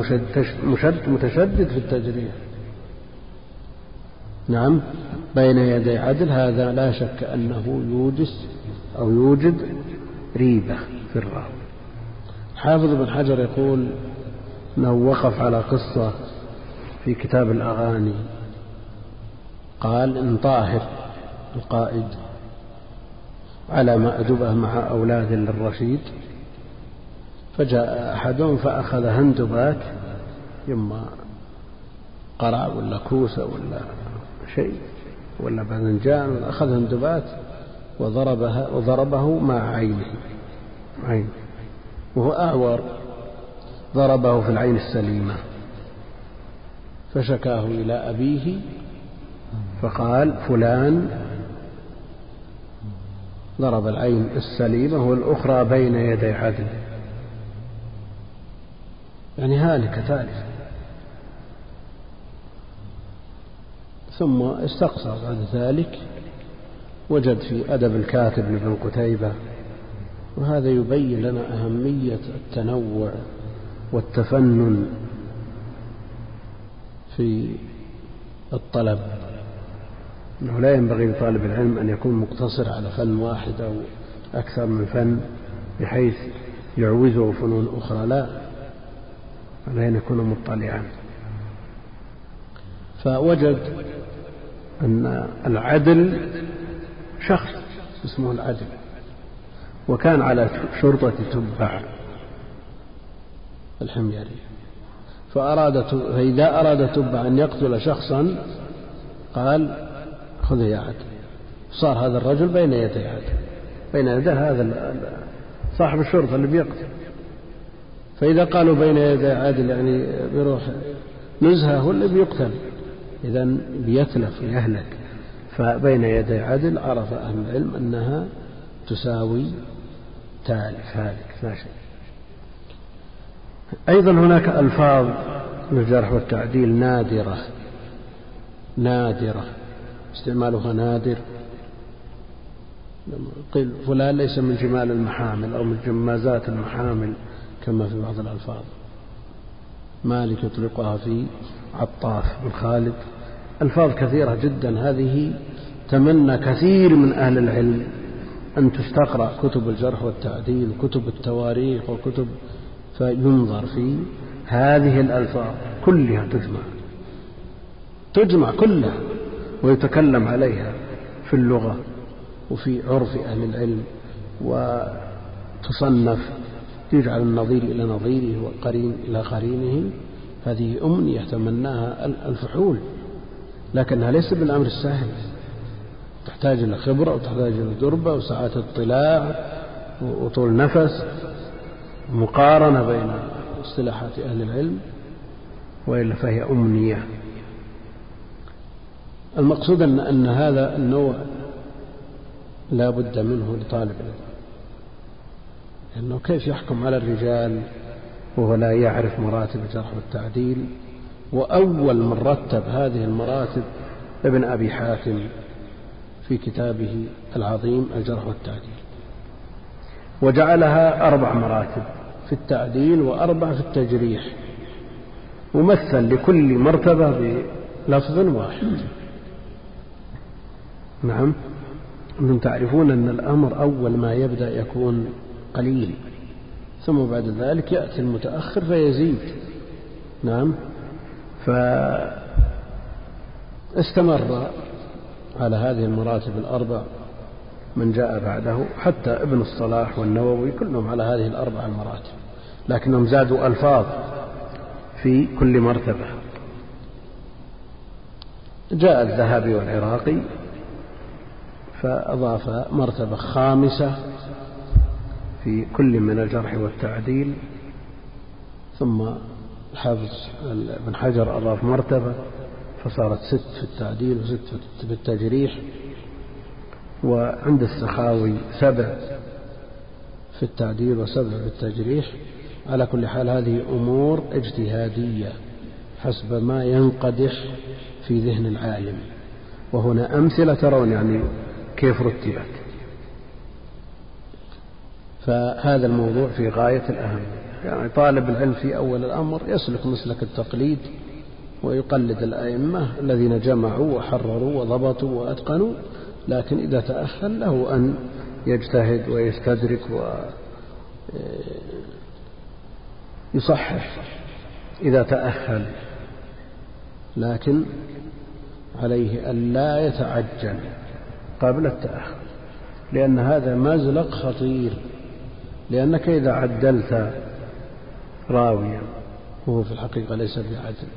متشدد في التجريح. نعم بين يدي عدل هذا لا شك أنه يوجس أو يوجد ريبة في الراوي حافظ بن حجر يقول أنه وقف على قصة في كتاب الأغاني. قال إن طاهر القائد على مأدبة مع أولاد للرشيد فجاء أحدهم فأخذ هندبات إما قرع ولا كوسة ولا شيء ولا باذنجان أخذ هندبات وضربها وضربه مع عينه. عين. وهو أعور. ضربه في العين السليمة. فشكاه إلى أبيه. فقال فلان. ضرب العين السليمة والأخرى بين يدي عدل. يعني هالكة ثالثة ثم استقصى بعد ذلك. وجد في أدب الكاتب لابن قتيبة وهذا يبين لنا أهمية التنوع والتفنن في الطلب. أنه لا ينبغي لطالب العلم أن يكون مقتصر على فن واحد أو أكثر من فن بحيث يعوزه فنون أخرى. لا عليه أن يكون مطلعا. فوجد أن العدل شخص اسمه العدل وكان على شرطة تبع الحميرية فأراد فإذا أراد تبع أن يقتل شخصا قال خذه يا عدل صار هذا الرجل بين يدي عدل بين يدي هذا صاحب الشرطة اللي بيقتل. فإذا قالوا بين يدي عدل يعني بيروح نزهة هو اللي بيقتل. إذا بيتلف ويهلك فبين يدي عدل عرف أهل العلم أنها تساوي تالف هالك لا شيء أيضا هناك ألفاظ للجرح والتعديل نادرة نادرة. استعمالها نادر. قيل فلان ليس من جمال المحامل أو من جمازات المحامل كما في بعض الألفاظ. مالك يطلقها في عطاف بن خالد. ألفاظ كثيرة جدا. هذه تمنى كثير من أهل العلم أن تستقرأ كتب الجرح والتعديل كتب التواريخ وكتب فينظر في هذه الألفاظ كلها تجمع. تجمع كلها ويتكلم عليها في اللغة وفي عرف أهل العلم وتصنف يجعل النظير إلى نظيره والقرين إلى قرينه. هذه أمنية تمناها الفحول لكنها ليس بالأمر السهل. تحتاج إلى خبرة وتحتاج إلى دربة وساعات اطلاع وطول نفس مقارنة بين اصطلاحات أهل العلم وإلا فهي أمنية. المقصود أن, أن هذا النوع لا بد منه لطالب العلم. لأنه كيف يحكم على الرجال وهو لا يعرف مراتب الجرح والتعديل؟ وأول من رتب هذه المراتب ابن أبي حاتم في كتابه العظيم الجرح والتعديل. وجعلها أربع مراتب في التعديل وأربع في التجريح. ومثل لكل مرتبة بلفظ واحد. نعم. أنتم تعرفون أن الأمر أول ما يبدأ يكون قليل ثم بعد ذلك يأتي المتأخر فيزيد. نعم. فاستمر على هذه المراتب الأربع من جاء بعده حتى ابن الصلاح والنووي كلهم على هذه الأربع المراتب لكنهم زادوا ألفاظ في كل مرتبة. جاء الذهبي والعراقي فأضاف مرتبة خامسة في كل من الجرح والتعديل ثم الحافظ ابن حجر أضاف مرتبة. فصارت ست في التعديل وست في التجريح وعند السخاوي سبع في التعديل وسبع في التجريح. على كل حال هذه أمور اجتهادية حسب ما ينقدح في ذهن العالم. وهنا أمثلة ترون يعني كيف رتبت. فهذا الموضوع في غاية الأهمية يعني طالب العلم في أول الأمر يسلك مسلك التقليد ويقلد الأئمة الذين جمعوا وحرروا وضبطوا وأتقنوا لكن إذا تأهل له أن يجتهد ويستدرك ويصحح إذا تأهل. لكن عليه أن لا يتعجل قبل التأهل لأن هذا مزلق خطير لأنك إذا عدلت راويا وهو في الحقيقة ليس بعدل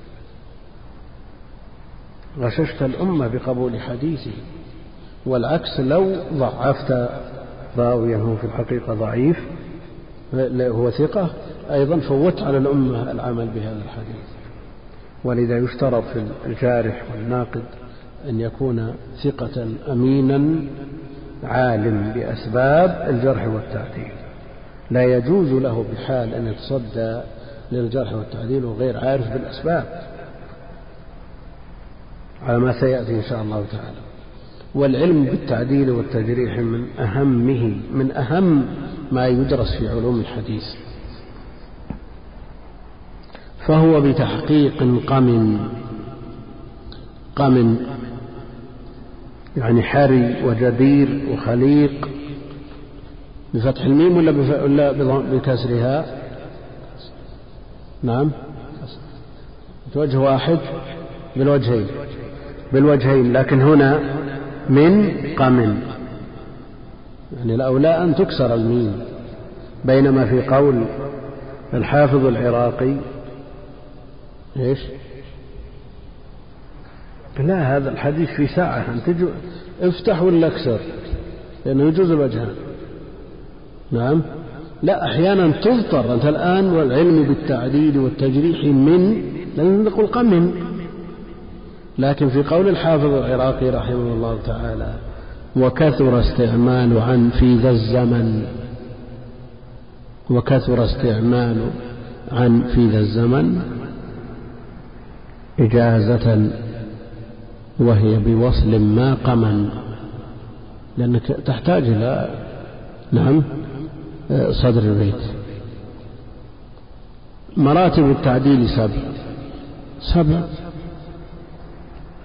غششت الأمة بقبول حديثه والعكس لو ضعفت راويا هو في الحقيقة ضعيف هو ثقة أيضا فوت على الأمة العمل بهذا الحديث. ولذا يشترط في الجارح والناقد أن يكون ثقة أمينا عالم بأسباب الجرح والتعديل. لا يجوز له بحال أن يتصدى للجرح والتعديل وغير عارف بالأسباب. على ما سيأتي إن شاء الله تعالى. والعلم بالتعديل والتجريح من أهمه من أهم ما يدرس في علوم الحديث. فهو بتحقيق قم قم يعني حري وجدير وخليق بفتح الميم ولا ولا بكسرها؟ نعم. بوجه واحد بالوجهين. بالوجهين لكن هنا من قم. يعني الأولى أن تكسر الميم بينما في قول الحافظ العراقي إيش؟ لا هذا الحديث في ساعة أنت افتح ولا اكسر؟ لأنه يجوز الوجهان نعم. لا أحيانا تضطر. أنت الآن والعلم بالتعديل والتجريح من لأن نقول قمن لكن في قول الحافظ العراقي رحمه الله تعالى وكثر استعمال عن في ذا الزمن وكثر استعمال عن في ذا الزمن إجازة وهي بوصل ما قمن. لأنك تحتاج إلى نعم صدر البيت. مراتب التعديل سبع. سبع.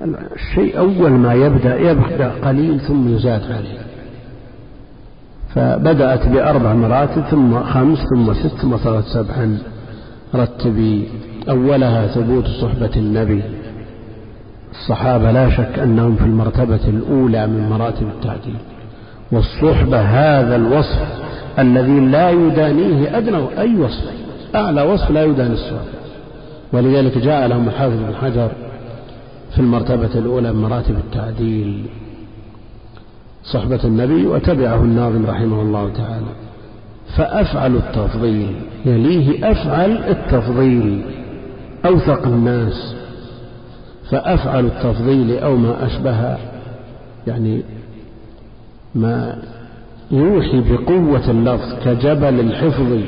الشيء أول ما يبدأ يبدأ قليل ثم يزاد عليه. فبدأت بأربع مراتب ثم خمس ثم ست ثم صارت سبعا. رتبي أولها ثبوت صحبة النبي. الصحابة لا شك أنهم في المرتبة الأولى من مراتب التعديل. والصحبة هذا الوصف الذي لا يدانيه أدنى أي وصف؟ أعلى وصف لا يداني الصحبة ولذلك جاء لهم الحافظ بن حجر في المرتبة الأولى من مراتب التعديل صحبة النبي وتبعه الناظم رحمه الله تعالى. فأفعل التفضيل يليه أفعل التفضيل أوثق الناس. فأفعل التفضيل أو ما أشبه يعني ما يوحي بقوة اللفظ كجبل الحفظ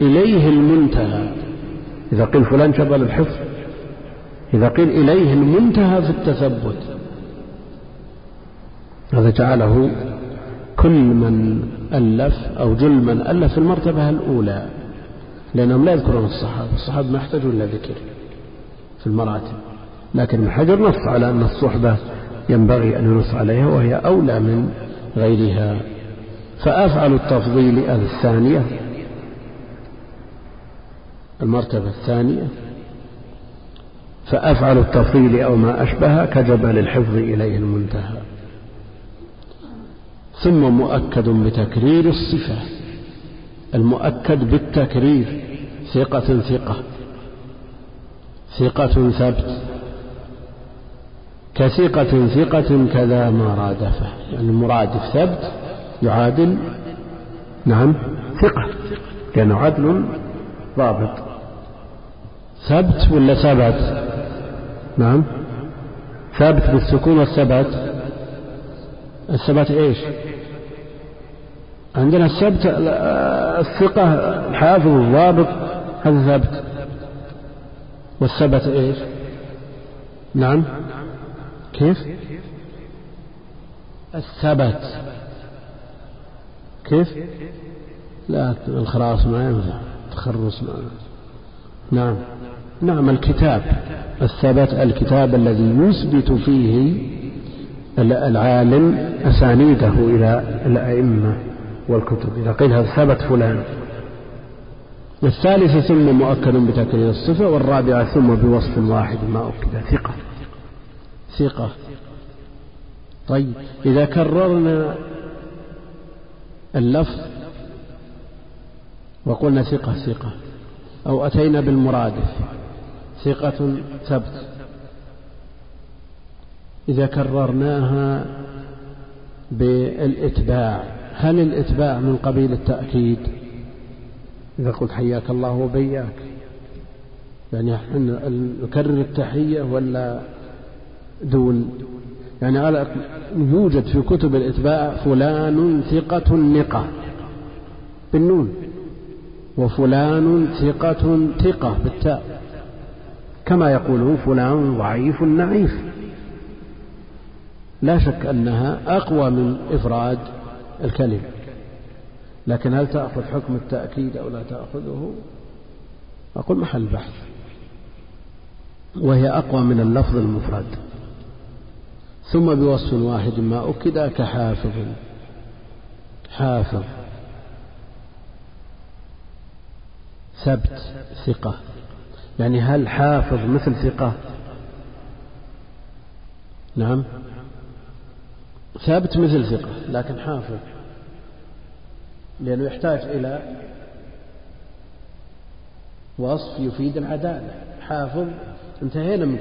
إليه المنتهى. إذا قيل فلان جبل الحفظ إذا قيل إليه المنتهى في التثبت. هذا جعله كل من ألف أو جل من ألف في المرتبة الأولى لأنهم لا يذكرون الصحابة الصحابة ما يحتاجون إلى ذكر في المراتب لكن ابن حجر نص على أن الصحبة ينبغي أن ينص عليها وهي أولى من غيرها. فأفعل التفضيل الثانية المرتبة الثانية. فأفعل التفضيل أو ما أشبه كجبل الحفظ إليه المنتهى. ثم مؤكد بتكرير الصفة. المؤكد بالتكرير ثقة ثقة. ثقة ثبت. كثقة ثقة كذا ما رادفه يعني مرادف ثبت يعادل. نعم. ثقة. لأنه عدل ضابط. ثبت ولا ثبت نعم. ثابت بالسكون والثبات. الثبات إيش؟ عندنا الثبت الثقة الحافظ الضابط هذا ثبت والثبت إيش؟ نعم. كيف؟ الثبت كيف؟ لا الخراص ما ينفع. تخرص ما نعم. نعم الكتاب الثبت الكتاب الذي يثبت فيه العالم أسانيده إلى الأئمة والكتب. إذا قيل هذا ثبت فلان. الثالثة ثم مؤكد بتكرير الصفة والرابعة ثم بوصف واحد. ما أكد. ثقة. ثقة. طيب. إذا كررنا اللفظ وقلنا ثقة ثقة أو أتينا بالمرادف. ثقة ثبت إذا كررناها بالإتباع هل الإتباع من قبيل التأكيد؟ إذا قلت حياك الله وبياك. يعني نكرر التحية ولا دون؟ يعني على يوجد في كتب الإتباع فلان ثقة نقة بالنون وفلان ثقة ثقة بالتاء. كما يقولون فلان ضعيف نعيف. لا شك أنها أقوى من إفراد الكلمة. لكن هل تأخذ حكم التأكيد أو لا تأخذه؟ أقول محل بحث. وهي أقوى من اللفظ المفرد. ثم بوصف واحد ما أكد كحافظ. حافظ. ثبت ثقة. يعني هل حافظ مثل ثقة؟ نعم. ثابت مثل ثقة لكن حافظ لأنه يحتاج إلى وصف يفيد العدالة. حافظ انتهينا من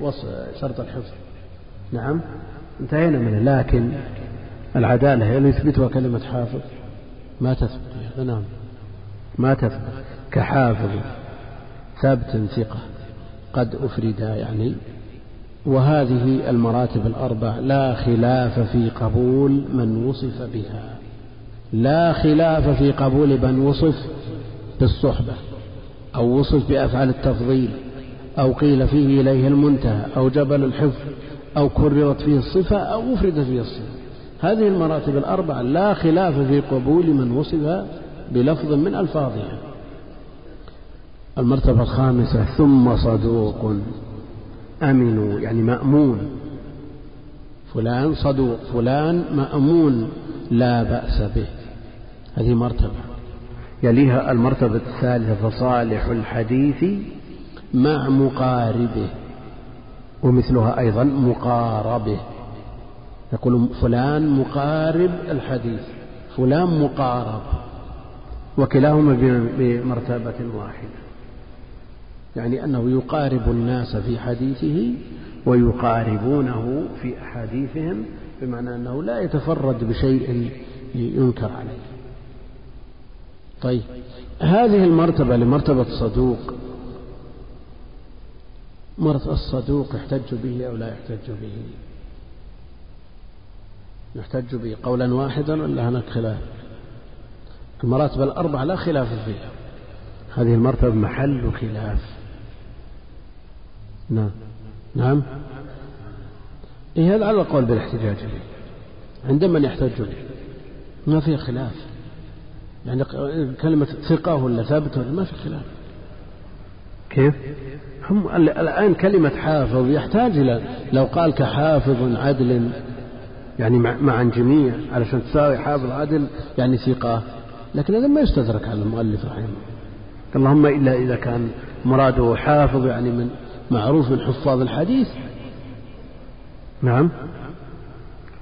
وصف شرط الحفظ. نعم انتهينا منه لكن العدالة هل يثبتها كلمة حافظ. ما تثبت نعم. ما تثبت كحافظ. ثابت ثقة قد أفرد يعني. وهذه المراتب الأربع لا خلاف في قبول من وصف بها. لا خلاف في قبول من وصف بالصحبة أو وصف بأفعال التفضيل أو قيل فيه إليه المنتهى أو جبل الحفظ أو كررت فيه الصفة أو أفردت فيه الصفة. هذه المراتب الأربع لا خلاف في قبول من وصف بلفظ من ألفاظها. المرتبة الخامسة ثم صدوق. أمنوا يعني مأمون. فلان صدوق فلان مأمون لا بأس به. هذه مرتبة. يليها المرتبة الثالثة فصالح الحديث مع مقاربه. ومثلها أيضا مقاربه. يقول فلان مقارب الحديث فلان مقارب. وكلاهما بمرتبة واحدة. يعني أنه يقارب الناس في حديثه ويقاربونه في أحاديثهم بمعنى أنه لا يتفرد بشيء ينكر عليه. طيب هذه المرتبة لمرتبة صدوق مرتبة الصدوق يحتج به أو لا يحتج به؟ يحتج به قولا واحدا ولا هناك خلاف؟ المراتب الأربع لا خلاف فيها. هذه المرتبة محل خلاف. نعم. نعم. إيه هذا على القول بالاحتجاج به عند من يحتج به. ما في خلاف. يعني كلمة ثقة ولا ثابت ولا ما في خلاف. كيف؟ هم الآن كلمة حافظ يحتاج إلى لو قال كحافظ عدل يعني مع جميع علشان تساوي حافظ عدل يعني ثقة. لكن هذا ما يستدرك على المؤلف رحمه الله. اللهم إلا إذا كان مراده حافظ يعني من معروف من حفاظ الحديث. نعم.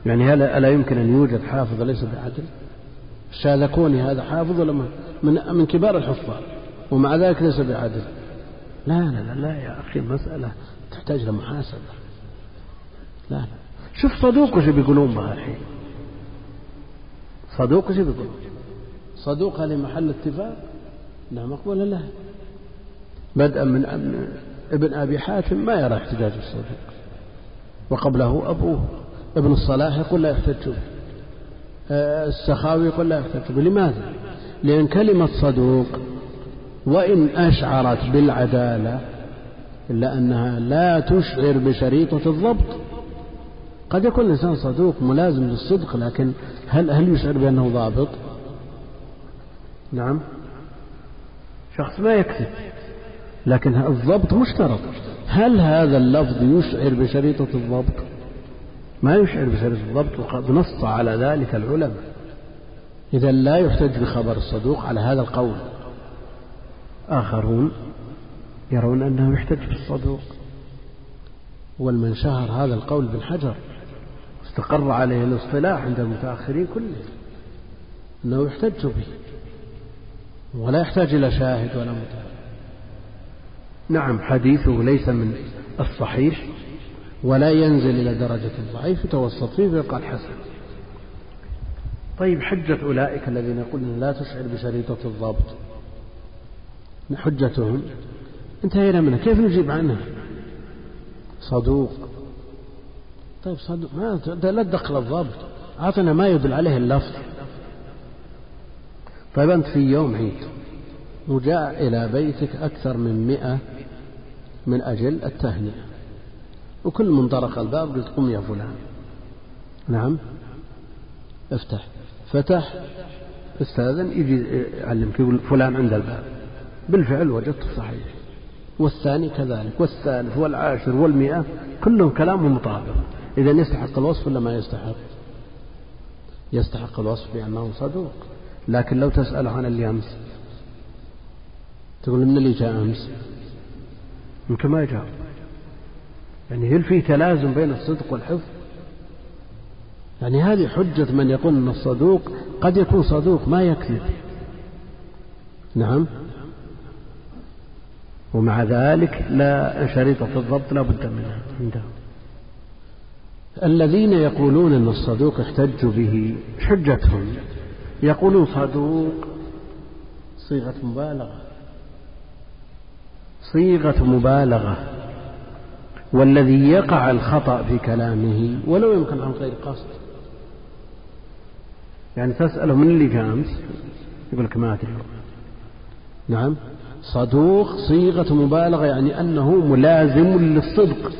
يعني هل ألا يمكن أن يوجد حافظ ليس بعدل؟ الشاذ كوني هذا حافظ ولا من, من كبار الحفاظ ومع ذلك ليس بعدل. لا لا لا, لا يا أخي المسألة تحتاج لمحاسبة لا لا. شوف صدوق وش بيقولون بها الحين؟ صدوق وش بيقولون؟ صدوق هذه محل اتفاق؟ نعم لا. بدءا من ابن أبي حاتم ما يرى احتجاج الصدوق وقبله أبوه. ابن الصلاح يقول لا يحتج به آه، السخاوي يقول لا يحتج به لماذا؟ لأن كلمة صدوق وإن أشعرت بالعدالة إلا أنها لا تشعر بشريطة الضبط. قد يكون الإنسان صدوق ملازم للصدق لكن هل هل يشعر بأنه ضابط؟ نعم. شخص ما يكذب. لكن الضبط مشترط. هل هذا اللفظ يشعر بشريطة الضبط؟ ما يشعر بشريطة الضبط وقد نص على ذلك العلماء. إذا لا يحتج بخبر الصدوق على هذا القول. آخرون يرون أنه يحتج بالصدوق. والمن شهر هذا القول بالحجر استقر عليه الاصطلاح عند المتأخرين كلهم أنه يحتج به ولا يحتاج إلى شاهد ولا متابع نعم حديثه ليس من الصحيح ولا ينزل إلى درجة الضعيف يتوسط فيه ويقال حسن. طيب حجة أولئك الذين يقولون لا تشعر بشريطة الضبط. حجتهم انتهينا منها. كيف نجيب عنها؟ صدوق. طيب صدوق. ما لا تدخل الضبط. أعطنا ما يدل عليه اللفظ. طيب أنت في يوم عيد وجاء إلى بيتك أكثر من مئة من أجل التهنئة. وكل من طرق الباب قلت قم يا فلان. نعم. افتح. فتح. استاذن يجي يعلمك يقول فلان عند الباب. بالفعل وجدت صحيح. والثاني كذلك. والثالث والعاشر والمئة كلهم كلامهم مطابق. إذا يستحق الوصف ولا ما يستحق؟ يستحق الوصف بأنه صدوق. لكن لو تسأله عن اللي أمس. تقول من اللي جاء أمس. يمكن ما يجاوب يعني هل في تلازم بين الصدق والحفظ؟ يعني هذه حجة من يقول أن الصدوق قد يكون صدوق ما يكذب. نعم. ومع ذلك لا شريطة الضبط لا بد منها عندهم الذين يقولون أن الصدوق احتج به حجتهم. يقولون صدوق صيغة مبالغة. صيغة مبالغة والذي يقع الخطأ في كلامه ولو يمكن عن غير قصد. يعني تسأله من اللي جاء أمس؟ يقول لك ما أدري. نعم. صدوق صيغة مبالغة يعني أنه ملازم للصدق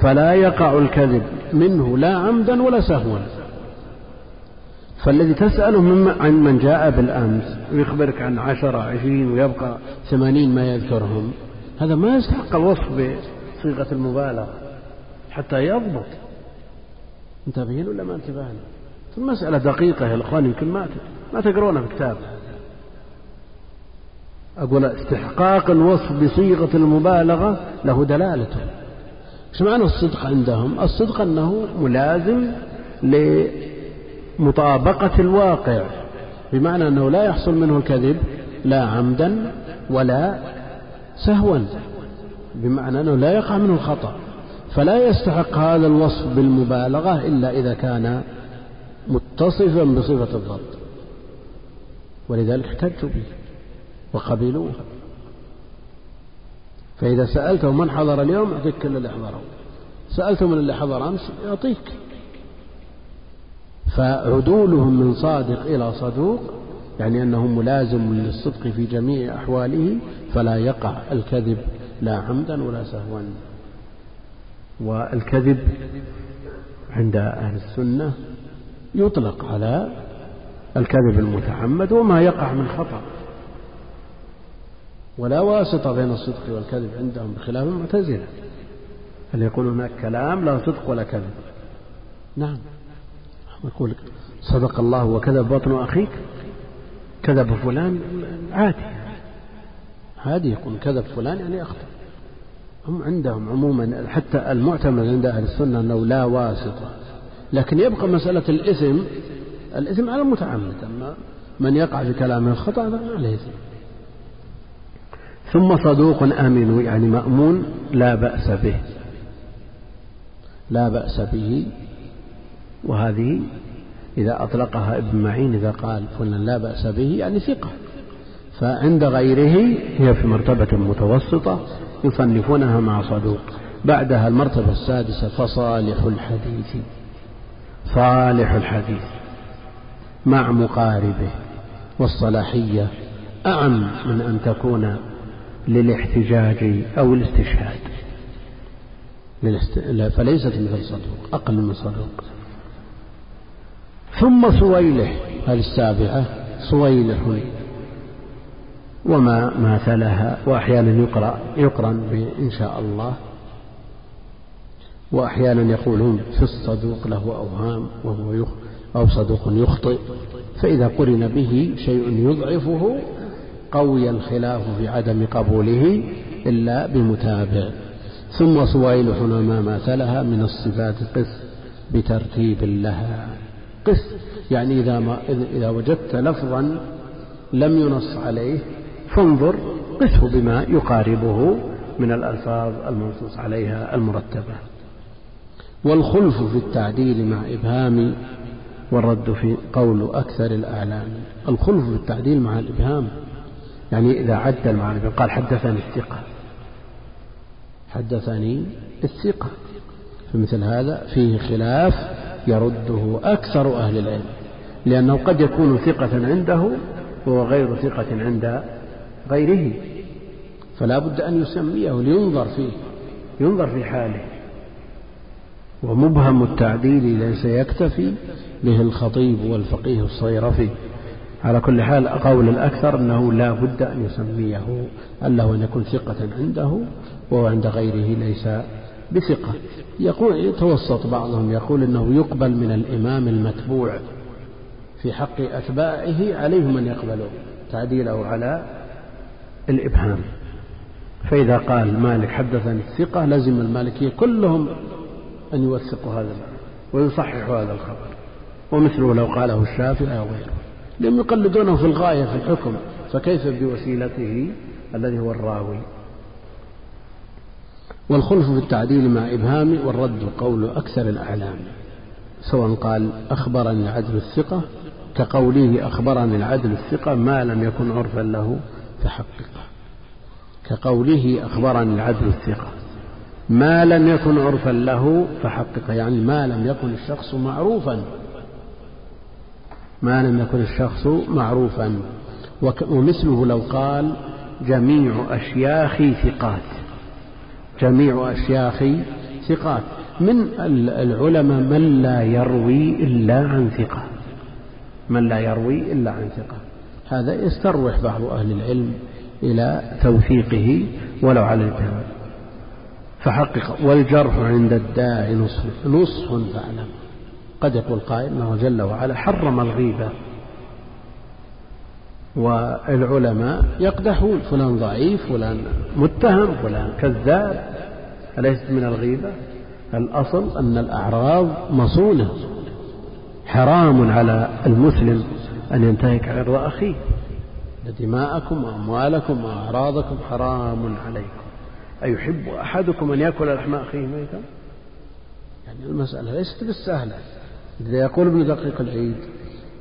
فلا يقع الكذب منه لا عمدا ولا سهوا. فالذي تسأله من عن من جاء بالأمس ويخبرك عن عشرة عشرين ويبقى ثمانين ما يذكرهم هذا ما يستحق الوصف بصيغة المبالغة حتى يضبط. انتبهين ولا ما انتبهنا المسألة دقيقة يا الأخوان يمكن ما ما تقرونها في كتاب. أقول استحقاق الوصف بصيغة المبالغة له دلالته إيش معنى الصدق عندهم؟ الصدق أنه ملازم لمطابقة الواقع بمعنى أنه لا يحصل منه الكذب لا عمدا ولا سهوا بمعنى أنه لا يقع منه الخطأ. فلا يستحق هذا الوصف بالمبالغة إلا إذا كان متصفا بصفة الضبط. ولذلك احتجوا به وقبلوه. فإذا سألته من حضر اليوم يعطيك كل اللي حضره. سألته من اللي حضر أمس يعطيك فعدولهم من صادق إلى صدوق يعني أنه ملازم للصدق في جميع أحواله فلا يقع الكذب لا عمدا ولا سهوا. والكذب عند أهل السنة يطلق على الكذب المتعمد وما يقع من خطأ. ولا واسطة بين الصدق والكذب عندهم بخلاف المعتزلة. اللي يقول هناك كلام لا صدق ولا كذب؟ نعم. يقول صدق الله وكذب بطن أخيك؟ كذب فلان عادي. عادي يقول كذب فلان يعني أخطأ. هم عندهم عموما حتى المعتمد عند أهل السنة أنه لا واسطة. لكن يبقى مسألة الإثم الإثم على المتعمد. أما من يقع في كلامه الخطأ ما عليه. إثم ثم صدوق آمن يعني مأمون لا بأس به. لا بأس به. وهذه إذا أطلقها ابن معين إذا قال فلان لا بأس به يعني ثقة. فعند غيره هي في مرتبة متوسطة يصنفونها مع صدوق. بعدها المرتبة السادسة فصالح الحديث. صالح الحديث مع مقاربه. والصلاحية أعم من أن تكون للاحتجاج أو الاستشهاد. فليست مثل صدوق أقل من صدوق. ثم سويلح هذه السابعة سويلح وما ماثلها وأحيانا يقرأ يقرن بإن شاء الله. وأحيانا يقولون في الصدوق له أوهام وهو يخ أو صدوق يخطئ. فإذا قرن به شيء يضعفه قوي الخلاف في عدم قبوله إلا بمتابع. ثم صويلح ما ماثلها من الصفات قس بترتيب لها. قس يعني إذا, ما إذا وجدت لفظا لم ينص عليه فانظر قسه بما يقاربه من الألفاظ المنصوص عليها المرتبة. والخلف في التعديل مع إبهام والرد في قول أكثر الأعلام. الخلف في التعديل مع الإبهام يعني إذا عدل مع الإبهام قال حدثني الثقة. حدثني الثقة. فمثل هذا فيه خلاف يرده أكثر أهل العلم لأنه قد يكون ثقة عنده وهو غير ثقة عند غيره فلا بد أن يسميه لينظر فيه ينظر في حاله. ومبهم التعديل ليس يكتفي به الخطيب والفقيه الصيرفي. على كل حال قول الأكثر أنه لا بد أن يسميه ألا أن يكون ثقة عنده وهو عند غيره ليس بثقة. يقول يتوسط بعضهم يقول أنه يقبل من الإمام المتبوع في حق أتباعه عليهم أن يقبلوا تعديله على الإبهام. فإذا قال مالك حدثني الثقة لزم المالكية كلهم أن يوثقوا هذا ويصححوا هذا الخبر. ومثله لو قاله الشافعي أو غيره. لم يقلدونه في الغاية في الحكم. فكيف بوسيلته الذي هو الراوي؟ والخلف في التعديل مع إبهام والرد قول أكثر الأعلام سواء قال أخبرني العدل الثقة كقوله أخبرني العدل الثقة ما لم يكن عرفا له فحققه. كقوله أخبرني العدل الثقة ما لم يكن عرفا له فحققه يعني ما لم يكن الشخص معروفا. ما لم يكن الشخص معروفا. ومثله لو قال جميع أشياخي ثقات. جميع أشياخي ثقات. من العلماء من لا يروي إلا عن ثقة. من لا يروي إلا عن ثقة. هذا يستروح بعض أهل العلم إلى توثيقه ولو على الابهام فحقق والجرح عند الداعي نصح نصح فاعلم. قد يقول قائل انه جل وعلا حرم الغيبة والعلماء يقدحون فلان ضعيف فلان متهم فلان كذاب أليست من الغيبة؟ الأصل أن الأعراض مصونة. حرام على المسلم أن ينتهك عرض أخيه. دماءكم وأموالكم وأعراضكم حرام عليكم. أيحب أحدكم أن يأكل لحم أخيه ميتا؟ يعني المسألة ليست بالسهلة. إذا يقول ابن دقيق العيد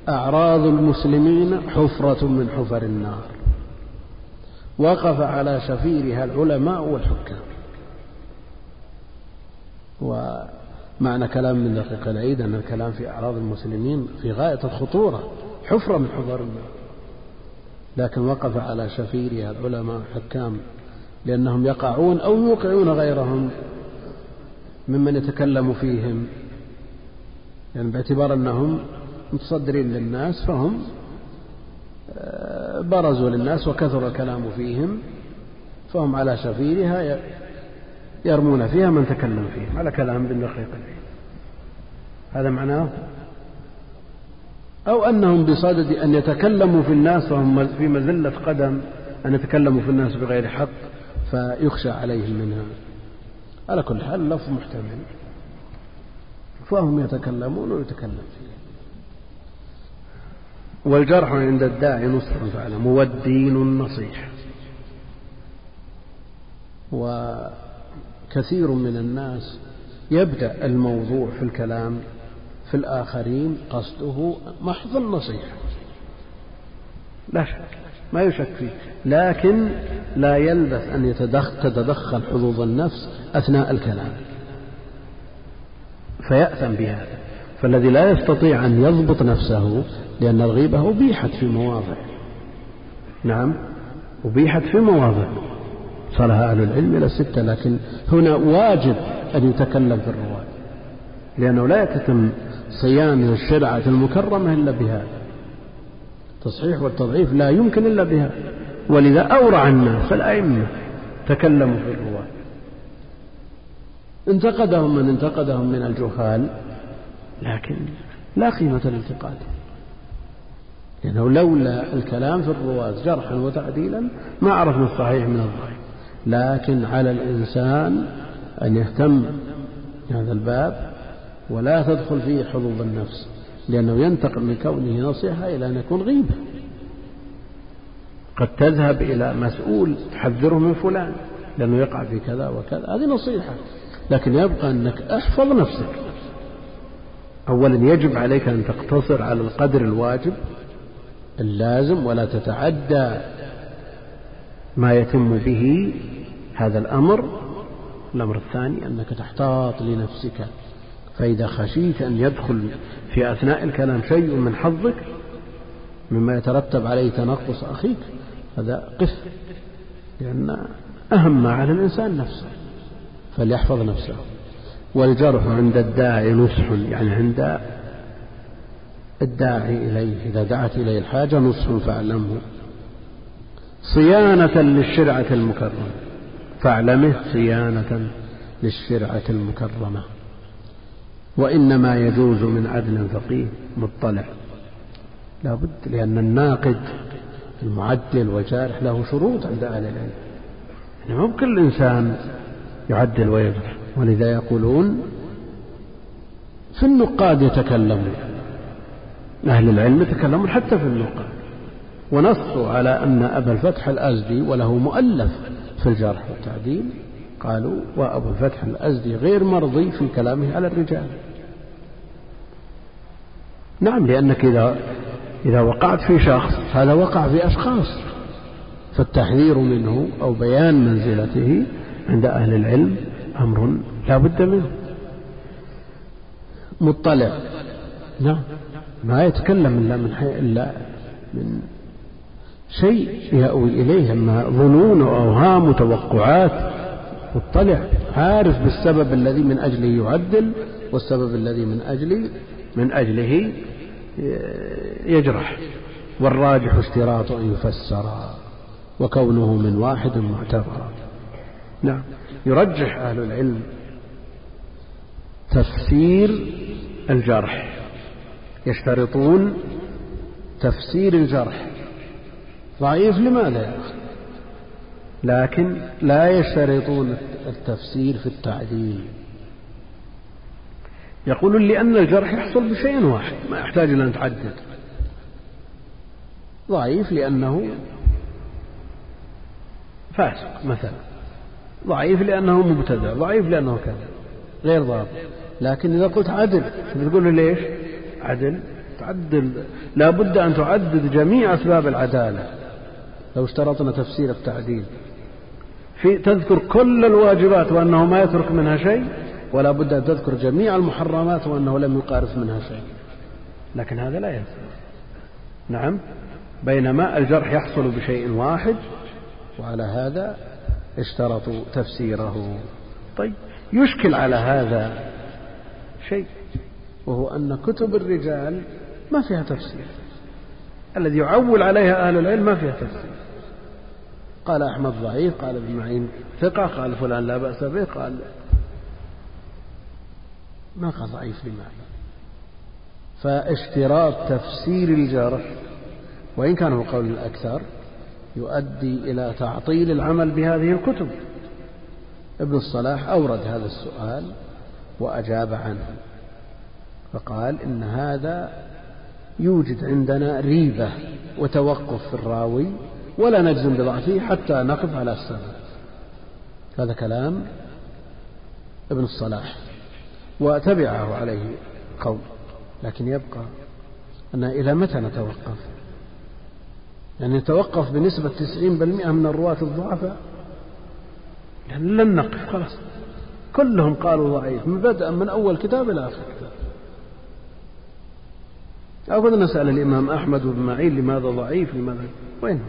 أعراض المسلمين حفرة من حفر النار. وقف على شفيرها العلماء والحكام. ومعنى كلام من دقيق العيد أن الكلام في أعراض المسلمين في غاية الخطورة حفرة من حفر النار. لكن وقف على شفيرها العلماء الحكام لأنهم يقعون أو يوقعون غيرهم ممن يتكلم فيهم. يعني باعتبار أنهم متصدرين للناس فهم آه، برزوا للناس وكثر الكلام فيهم فهم على شفيرها يرمون فيها من تكلم فيهم على كلام ابن دقيق هذا معناه؟ أو أنهم بصدد أن يتكلموا في الناس فهم في مزلة قدم أن يتكلموا في الناس بغير حق فيخشى عليهم منها. على كل حال اللفظ محتمل. فهم يتكلمون ويتكلم فيه. والجرح عند الداعي نصح فعلم والدين النصيحة وكثير من الناس يبدأ الموضوع في الكلام في الآخرين قصده محض النصيحة لا شك ما يشك فيه. لكن لا يلبث أن تتدخل حظوظ النفس أثناء الكلام. فيأثم بهذا. فالذي لا يستطيع أن يضبط نفسه لأن الغيبة أبيحت في مواضع. نعم أبيحت في مواضع. صارها أهل العلم إلى ستة لكن هنا واجب أن يتكلم في الرواة لأنه لا يتم صيانة الشرعة المكرمة إلا بهذا التصحيح والتضعيف لا يمكن إلا بها. ولذا أورع الناس الأئمة تكلموا في الرواة انتقدهم من انتقدهم من الجهال. لكن لا قيمة لانتقاد لأنه لولا الكلام في الرواة جرحا وتعديلا ما عرفنا الصحيح من الضعيف لكن على الإنسان أن يهتم بهذا الباب ولا تدخل فيه حظوظ النفس لأنه ينتقل من كونه نصيحة إلى أن يكون غيبة. قد تذهب إلى مسؤول تحذره من فلان لأنه يقع في كذا وكذا. هذه نصيحة. لكن يبقى أنك أحفظ نفسك. أولا يجب عليك أن تقتصر على القدر الواجب اللازم ولا تتعدى ما يتم به هذا الأمر. الأمر الثاني أنك تحتاط لنفسك فإذا خشيت أن يدخل في أثناء الكلام شيء من حظك مما يترتب عليه تنقص أخيك هذا قف لأن أهم ما على الإنسان نفسه فليحفظ نفسه. والجرح عند الداعي نصح يعني عند الداعي إليه إذا دعت إليه الحاجة نصح فاعلمه. صيانة للشرعة المكرمة. فاعلمه صيانة للشرعة المكرمة. وإنما يجوز من عدل فقيه مطلع. لا بد لأن الناقد المعدل وجارح له شروط عند أهل العلم. يعني مو كل إنسان يعدل ويجرح. ولذا يقولون في النقاد يتكلمون أهل العلم يتكلمون حتى في النقاد. ونصوا على أن أبا الفتح الأزدي وله مؤلف في الجرح والتعديل قالوا وأبو الفتح الأزدي غير مرضي في كلامه على الرجال. نعم لأنك إذا إذا وقعت في شخص هذا وقع في أشخاص. فالتحذير منه أو بيان منزلته عند أهل العلم أمر لا بد منه. مطلع. نعم ما يتكلم إلا من حي... إلا من شيء يأوي إليه أما ظنون وأوهام وتوقعات. مطلع. عارف بالسبب الذي من أجله يعدل والسبب الذي من أجل من أجله يجرح. والراجح اشتراط أن يفسر وكونه من واحد معتبر. نعم. يرجح أهل العلم تفسير الجرح. يشترطون تفسير الجرح. ضعيف لماذا؟ يا أخي لكن لا يشترطون التفسير في التعديل. يقولون لأن الجرح يحصل بشيء واحد ما يحتاج إلى أن تعدد ضعيف لأنه فاسق مثلا. ضعيف لأنه مبتدع ضعيف لأنه كذا غير ضابط. لكن إذا قلت عدل تقول له ليش؟ عدل. تعدل لا بد أن تعدد جميع أسباب العدالة. لو اشترطنا تفسير التعديل. في تذكر كل الواجبات وأنه ما يترك منها شيء ولا بد أن تذكر جميع المحرمات وأنه لم يقارف منها شيء. لكن هذا لا ينفع. نعم. بينما الجرح يحصل بشيء واحد وعلى هذا اشترطوا تفسيره. طيب يشكل على هذا شيء وهو أن كتب الرجال ما فيها تفسير. الذي يعول عليها أهل العلم ما فيها تفسير. قال أحمد ضعيف قال ابن معين ثقة قال فلان لا بأس به قال ما قال ضعيف لمعنى فاشتراط تفسير الجرح وإن كان هو قول الأكثر يؤدي إلى تعطيل العمل بهذه الكتب. ابن الصلاح أورد هذا السؤال وأجاب عنه فقال إن هذا يوجد عندنا ريبة وتوقف في الراوي ولا نجزم بضعفه حتى نقف على السبب هذا كلام ابن الصلاح وتبعه عليه قوم لكن يبقى أن إلى متى نتوقف؟ يعني نتوقف بنسبة تسعين بالمئة من الرواة الضعفاء؟ يعني لن نقف خلاص. كلهم قالوا ضعيف. من بدءا من أول كتاب إلى آخر كتاب. أو نسأل الإمام أحمد بن معين لماذا ضعيف؟ لماذا؟ وين؟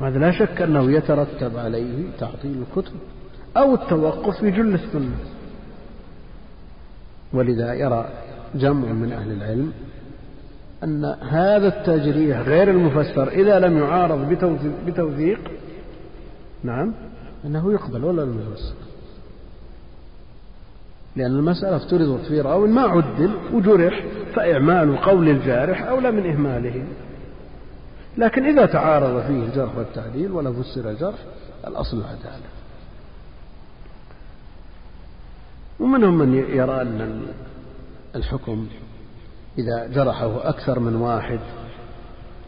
هذا لا شك أنه يترتب عليه تعطيل الكتب أو التوقف في جل السنة. ولذا يرى جمع من أهل العلم أن هذا التجريح غير المفسر إذا لم يعارض بتوثيق نعم. أنه يقبل ولا لم يفسر لأن المسألة افترضت في رأو ما عدل وجرح فإعمال قول الجارح أولى من إهماله. لكن إذا تعارض فيه الجرح والتعديل ولا فسر الجرح الأصل العدالة ومنهم من يرى أن الحكم إذا جرحه أكثر من واحد.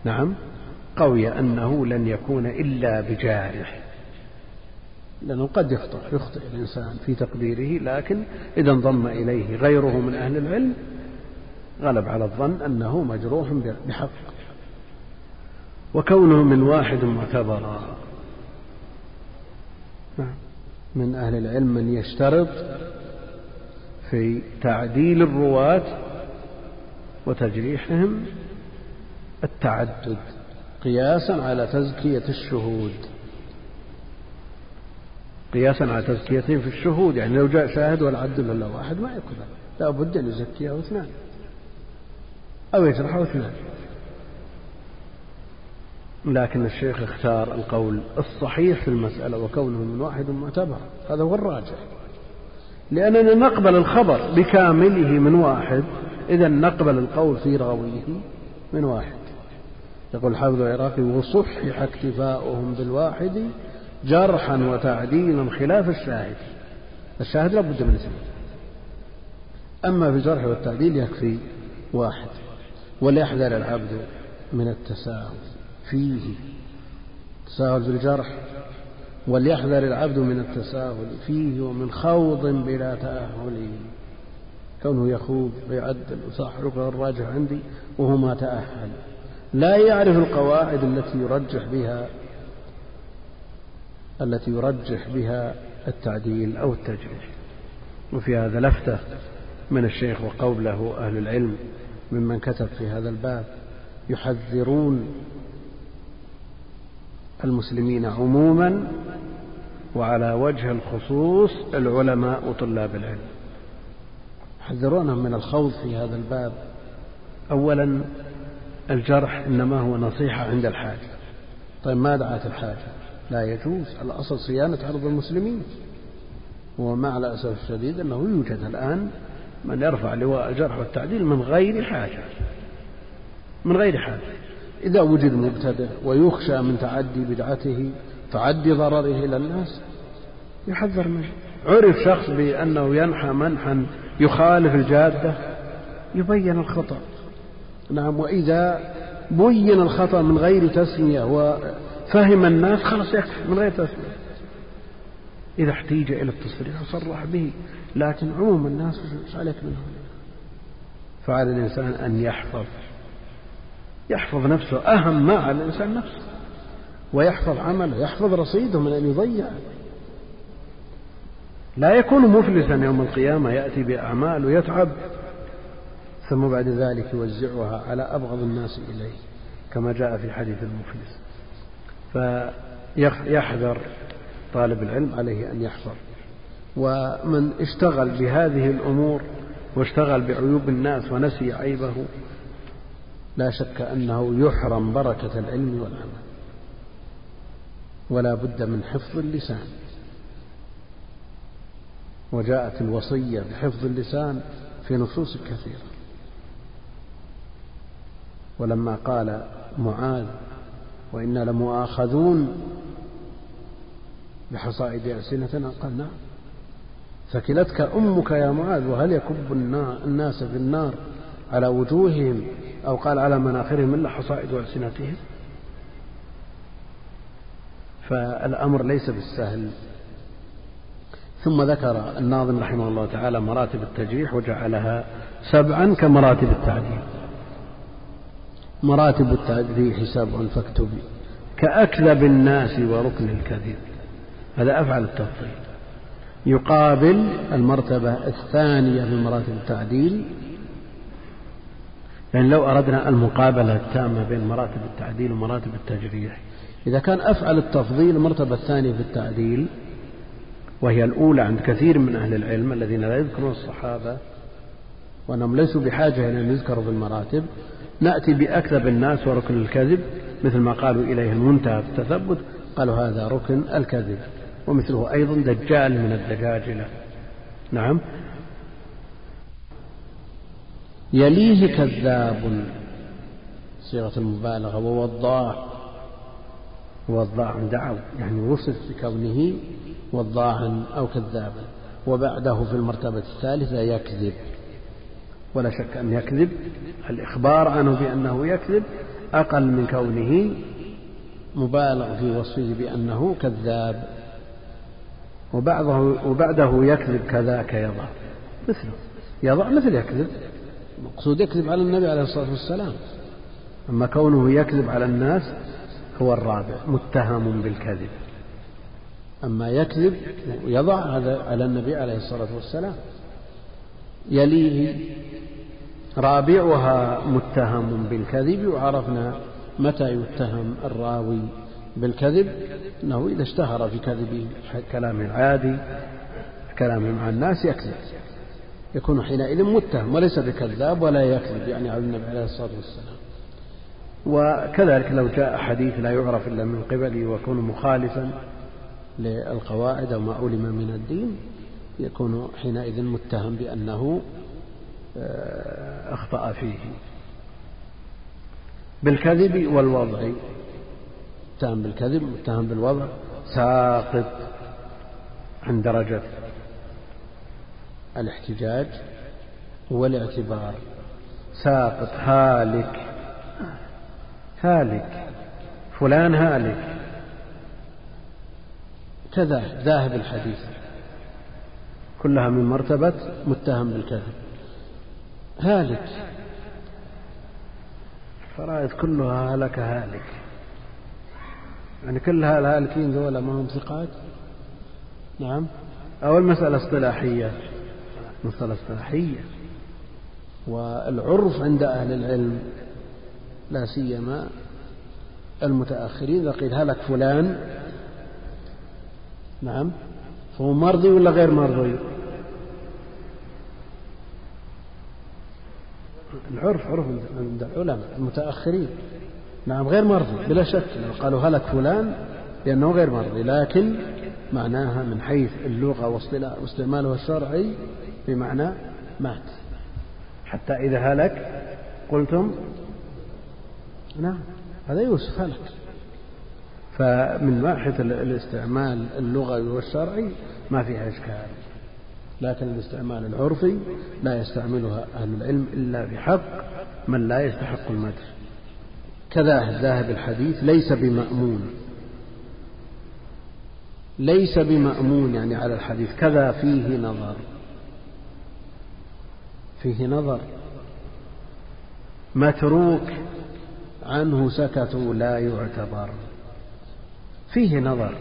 نعم. قوي أنه لن يكون إلا بجارح. لأنه قد يخطئ يخطئ الإنسان في تقديره لكن إذا انضم إليه غيره من أهل العلم غلب على الظن أنه مجروح بحق. وكونه من واحد معتبر. نعم. من أهل العلم من يشترط في تعديل الرواة وتجريحهم التعدد قياسا على تزكية الشهود. قياسا على تزكيتهم في الشهود يعني لو جاء شاهد ولا عدل إلا واحد ما يقبل. لا بد أن يزكيه اثنان. أو يجرحه اثنان. لكن الشيخ اختار القول الصحيح في المسألة وكونه من واحد معتبر. هذا هو الراجح. لأننا نقبل الخبر بكامله من واحد إذا نقبل القول في راويه من واحد. يقول الحافظ العراقي وصحح اكتفاؤهم بالواحد جرحا وتعديلا خلاف الشاهد. الشاهد لا بد من اثنين أما في الجرح والتعديل يكفي واحد وليحذر العبد من التساهل فيه. تساهل في الجرح وليحذر العبد من التساهل فيه ومن خوض بلا تأهل. كونه يخوض ويعدل وصح الراجح عندي وهو ما تأهل. لا يعرف القواعد التي يرجح بها التي يرجح بها التعديل أو التجريح. وفي هذا لفتة من الشيخ وقوله أهل العلم ممن كتب في هذا الباب يحذرون المسلمين عموما وعلى وجه الخصوص العلماء وطلاب العلم. يحذرونهم من الخوض في هذا الباب. أولا الجرح إنما هو نصيحة عند الحاجة. طيب ما دعت الحاجة؟ لا يجوز. الأصل صيانة عرض المسلمين. ومع الأسف الشديد أنه يوجد الآن من يرفع لواء الجرح والتعديل من غير حاجة. من غير حاجة. إذا وجد مبتدع ويخشى من تعدي بدعته تعدي ضرره إلى الناس يحذر منه. عرف شخص بأنه ينحى منحا يخالف الجادة. يبين الخطأ. نعم وإذا بين الخطأ من غير تسمية وفهم الناس خلاص يكفي من غير تسمية. إذا احتيج إلى التصريح صرح به لكن عموم الناس إيش عليك منهم فعلى الإنسان أن يحفظ. يحفظ نفسه أهم ما على الإنسان نفسه. ويحفظ عمله يحفظ رصيده من أن يضيع. لا يكون مفلسا يوم القيامة يأتي بأعمال ويتعب ثم بعد ذلك يوزعها على أبغض الناس إليه كما جاء في حديث المفلس. فيحذر طالب العلم عليه أن يحذر. ومن اشتغل بهذه الأمور واشتغل بعيوب الناس ونسي عيبه لا شك أنه يحرم بركة العلم والعمل. ولا بد من حفظ اللسان. وجاءت الوصية بحفظ اللسان في نصوص كثيرة. ولما قال معاذ وإنا لمؤاخذون بحصائد ألسنتنا قال نعم. ثكلتك أمك يا معاذ وهل يكب الناس في النار على وجوههم أو قال على مناخرهم إلا حصائد ألسنتهم؟ فالأمر ليس بالسهل. ثم ذكر الناظم رحمه الله تعالى مراتب التجريح وجعلها سبعا كمراتب التعديل. مراتب التجريح سبع فاكتب كأكذب الناس وركن الكذب. هذا أفعل التفضيل. يقابل المرتبة الثانية من مراتب التعديل. يعني لو أردنا المقابلة التامة بين مراتب التعديل ومراتب التجريح. إذا كان أفعل التفضيل المرتبة الثانية في التعديل وهي الأولى عند كثير من أهل العلم الذين لا يذكرون الصحابة وأنهم ليسوا بحاجة إلى أن يذكروا في المراتب نأتي بأكذب الناس وركن الكذب مثل ما قالوا إليه المنتهى في التثبت قالوا هذا ركن الكذب ومثله أيضا دجال من الدجاجلة. نعم. يليه كذاب صيغة المبالغة ووضاع وضاع دعوا يعني وصف بكونه وضاعا أو كذابا وبعده في المرتبة الثالثة يكذب. ولا شك أن يكذب. الإخبار عنه بأنه يكذب أقل من كونه مبالغ في وصفه بأنه كذاب. وبعضه وبعده يكذب كذاك يضع. مثله. يضع مثل يكذب. المقصود يكذب على النبي عليه الصلاة والسلام. أما كونه يكذب على الناس هو الرابع. متهم بالكذب. أما يكذب يضع هذا على النبي عليه الصلاة والسلام. يليه رابعها متهم بالكذب وعرفنا متى يتهم الراوي بالكذب. أنه إذا اشتهر في كذب كلامه العادي كلامه مع الناس يكذب. يكون حينئذ متهم وليس بكذاب ولا يكذب يعني على النبي عليه الصلاة والسلام. وكذلك لو جاء حديث لا يعرف إلا من قبله ويكون مخالفا للقواعد أو ما علم من الدين يكون حينئذ متهم بأنه آه، أخطأ فيه. بالكذب والوضع. متهم بالكذب متهم بالوضع. ساقط عن درجة الاحتجاج والاعتبار. ساقط هالك. هالك. فلان هالك. كذا ذاهب الحديث. كلها من مرتبة متهم بالكذب هالك. فرائض كلها هلك هالك. يعني كل الهالكين ذولا ما هم ثقات؟ نعم. أو المسألة اصطلاحية. مسألة اصطلاحية. والعرف عند أهل العلم. لا سيما المتأخرين إذا قيل هلك فلان نعم. فهو مرضي ولا غير مرضي؟ العرف عرف عند العلماء المتأخرين. نعم غير مرضي بلا شك. لو قالوا هلك فلان لأنه غير مرضي لكن معناها من حيث اللغة واستعماله الشرعي بمعنى مات. حتى إذا هلك قلتم نعم هذا يوسف هلك. فمن ناحية الاستعمال اللغوي والشرعي ما فيها إشكال. لكن الاستعمال العرفي لا يستعملها أهل العلم إلا بحق من لا يستحق المدح. كذا ذاهب الحديث ليس بمأمون. ليس بمأمون يعني على الحديث. كذا فيه نظر. فيه نظر. متروك عنه سكتوا لا يعتبر. فيه نظر.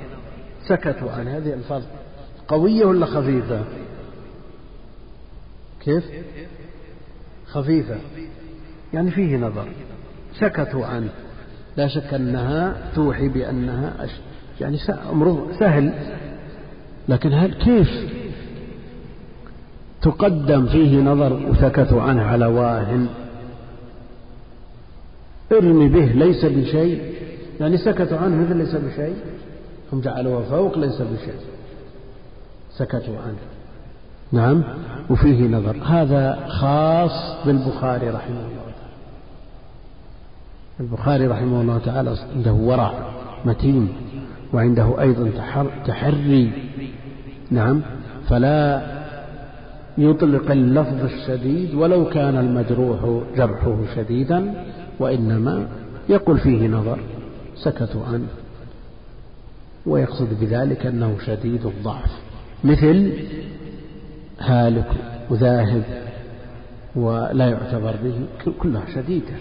سكتوا عن هذه الألفاظ. قوية ولا خفيفة؟ كيف؟ خفيفة. يعني فيه نظر. سكتوا عنه. لا شك أنها توحي بأنها يعني أمره سهل. لكن هل كيف تقدم فيه نظر وسكتوا عنه على واهن؟ ارمي به ليس بشيء. يعني سكتوا عنه مثل ليس بشيء. هم جعلوه فوق ليس بشيء. سكتوا عنه. نعم. وفيه نظر. هذا خاص بالبخاري رحمه الله البخاري رحمه الله تعالى عنده ورع متين وعنده أيضا تحري. نعم. فلا يطلق اللفظ الشديد ولو كان المجروح جرحه شديدا وإنما يقول فيه نظر. سكتوا عنه. ويقصد بذلك أنه شديد الضعف. مثل هالك وذاهب ولا يعتبر به كلها شديدة.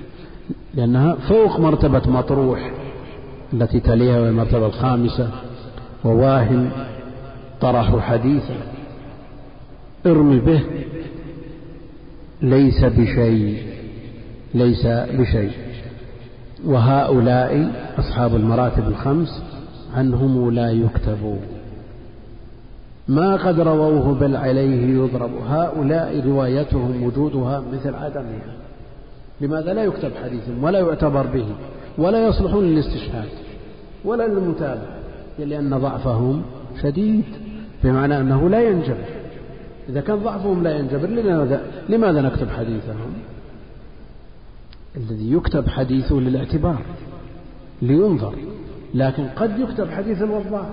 لأنها فوق مرتبة مطروح التي تليها والمرتبة الخامسة. وواهن طرح حديثا ارمي به ليس بشيء ليس بشيء. وهؤلاء أصحاب المراتب الخمس عنهم لا يكتب ما قد رووه بل عليه يضرب. هؤلاء روايتهم وجودها مثل عدمها. لماذا لا يكتب حديثهم ولا يعتبر به ولا يصلحون للاستشهاد ولا للمتابعة؟ لأن ضعفهم شديد بمعنى أنه لا ينجبر. إذا كان ضعفهم لا ينجبر لماذا نكتب حديثهم؟ الذي يكتب حديثه للاعتبار لينظر. لكن قد يكتب حديث الوضاع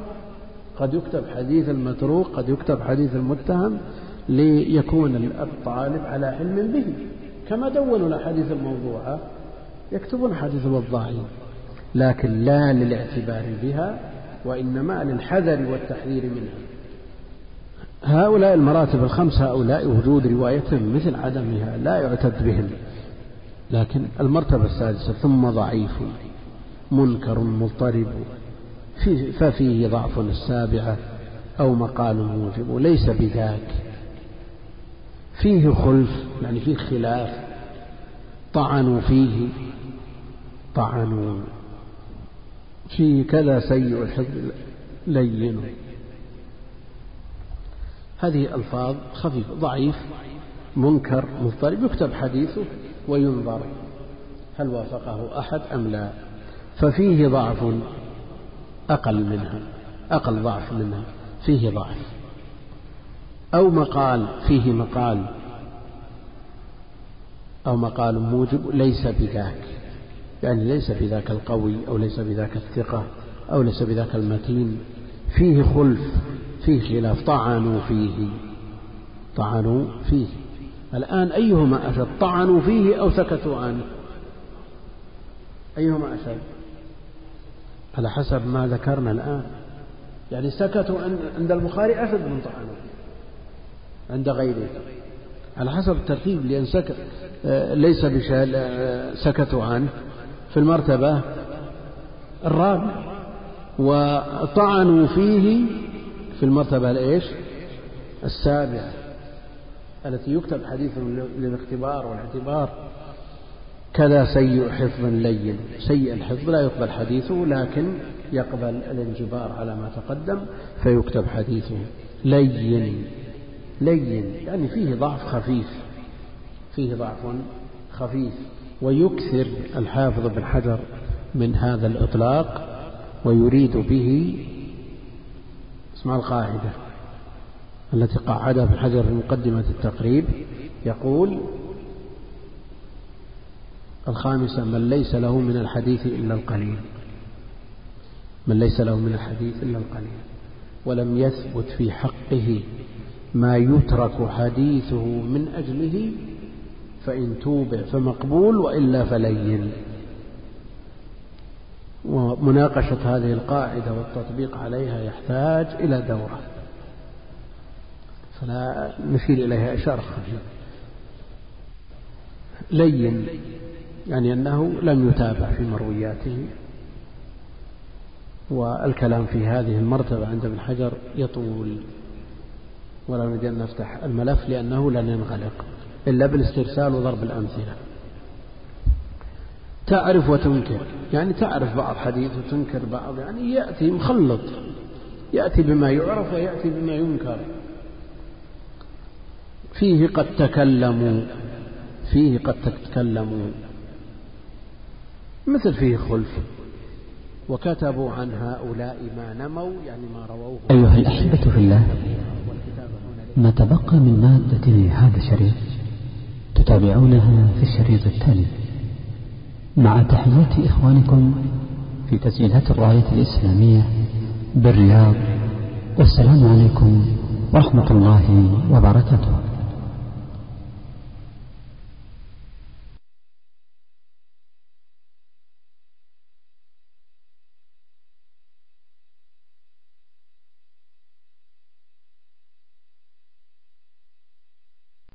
قد يكتب حديث المتروك قد يكتب حديث المتهم ليكون الطالب على علم به. كما دونوا الأحاديث الموضوعة يكتبون حديث الوضاعين لكن لا للاعتبار بها وإنما للحذر والتحذير منها. هؤلاء المراتب الخمس هؤلاء وجود روايتهم مثل عدمها لا يعتد بهم. لكن المرتبة السادسة ثم ضعيف منكر مضطرب ففيه ضعف السابعة أو مقال موجب ليس بذاك. فيه خلف يعني فيه خلاف طعنوا فيه طعنوا فيه كذا سيء الحفظ لين. هذه ألفاظ خفيفة ضعيف منكر مضطرب يكتب حديثه. وينظر هل وافقه أحد أم لا. ففيه ضعف أقل منها أقل ضعف منها فيه ضعف. أو مقال فيه مقال. أو مقال موجب ليس بذاك. يعني ليس بذاك القوي أو ليس بذاك الثقة أو ليس بذاك المتين. فيه خلف فيه خلاف. طعنوا فيه. طعنوا فيه. الآن أيهما أشد طعنوا فيه أو سكتوا عنه؟ أيهما أشد على حسب ما ذكرنا الآن. يعني سكتوا عند البخاري أشد من طعنوا عند غيره. على حسب الترتيب لأن سكت ليس بشال سكتوا عنه. في المرتبة الرابعة وطعنوا فيه في المرتبة الإيش؟ السابعة. التي يكتب حديث للاختبار والاعتبار كذا سيء حفظ لين. سيء الحفظ لا يقبل حديثه لكن يقبل الانجبار على ما تقدم فيكتب حديثه. لين. لين. يعني فيه ضعف خفيف. فيه ضعف خفيف. ويكثر الحافظ بن حجر من هذا الإطلاق ويريد به. اسمع القاعدة. التي قعدها ابن حجر في مقدمة التقريب يقول الخامسة من ليس له من الحديث إلا القليل. من ليس له من الحديث إلا القليل. ولم يثبت في حقه ما يترك حديثه من أجله فإن توبع فمقبول وإلا فلين. ومناقشة هذه القاعدة والتطبيق عليها يحتاج إلى دورة. نشير إليها إشارة. خفيفة لين يعني أنه لم يتابع في مروياته والكلام في هذه المرتبة عند ابن حجر يطول. ولا نريد أن نفتح الملف لأنه لن ينغلق إلا بالاسترسال وضرب الأمثلة. تعرف وتنكر يعني تعرف بعض حديث وتنكر بعض يعني يأتي مخلط يأتي بما يعرف ويأتي بما ينكر. فيه قد تكلموا فيه قد تكلموا. مثل فيه خلف. وكتبوا عن هؤلاء ما نموا يعني ما رووه. أيها الأحبة في الله ما تبقى من مادة هذا الشريط تتابعونها في الشريط التالي. مع تحيات إخوانكم في تسجيلات الراية الإسلامية بالرياض والسلام عليكم ورحمة الله وبركاته.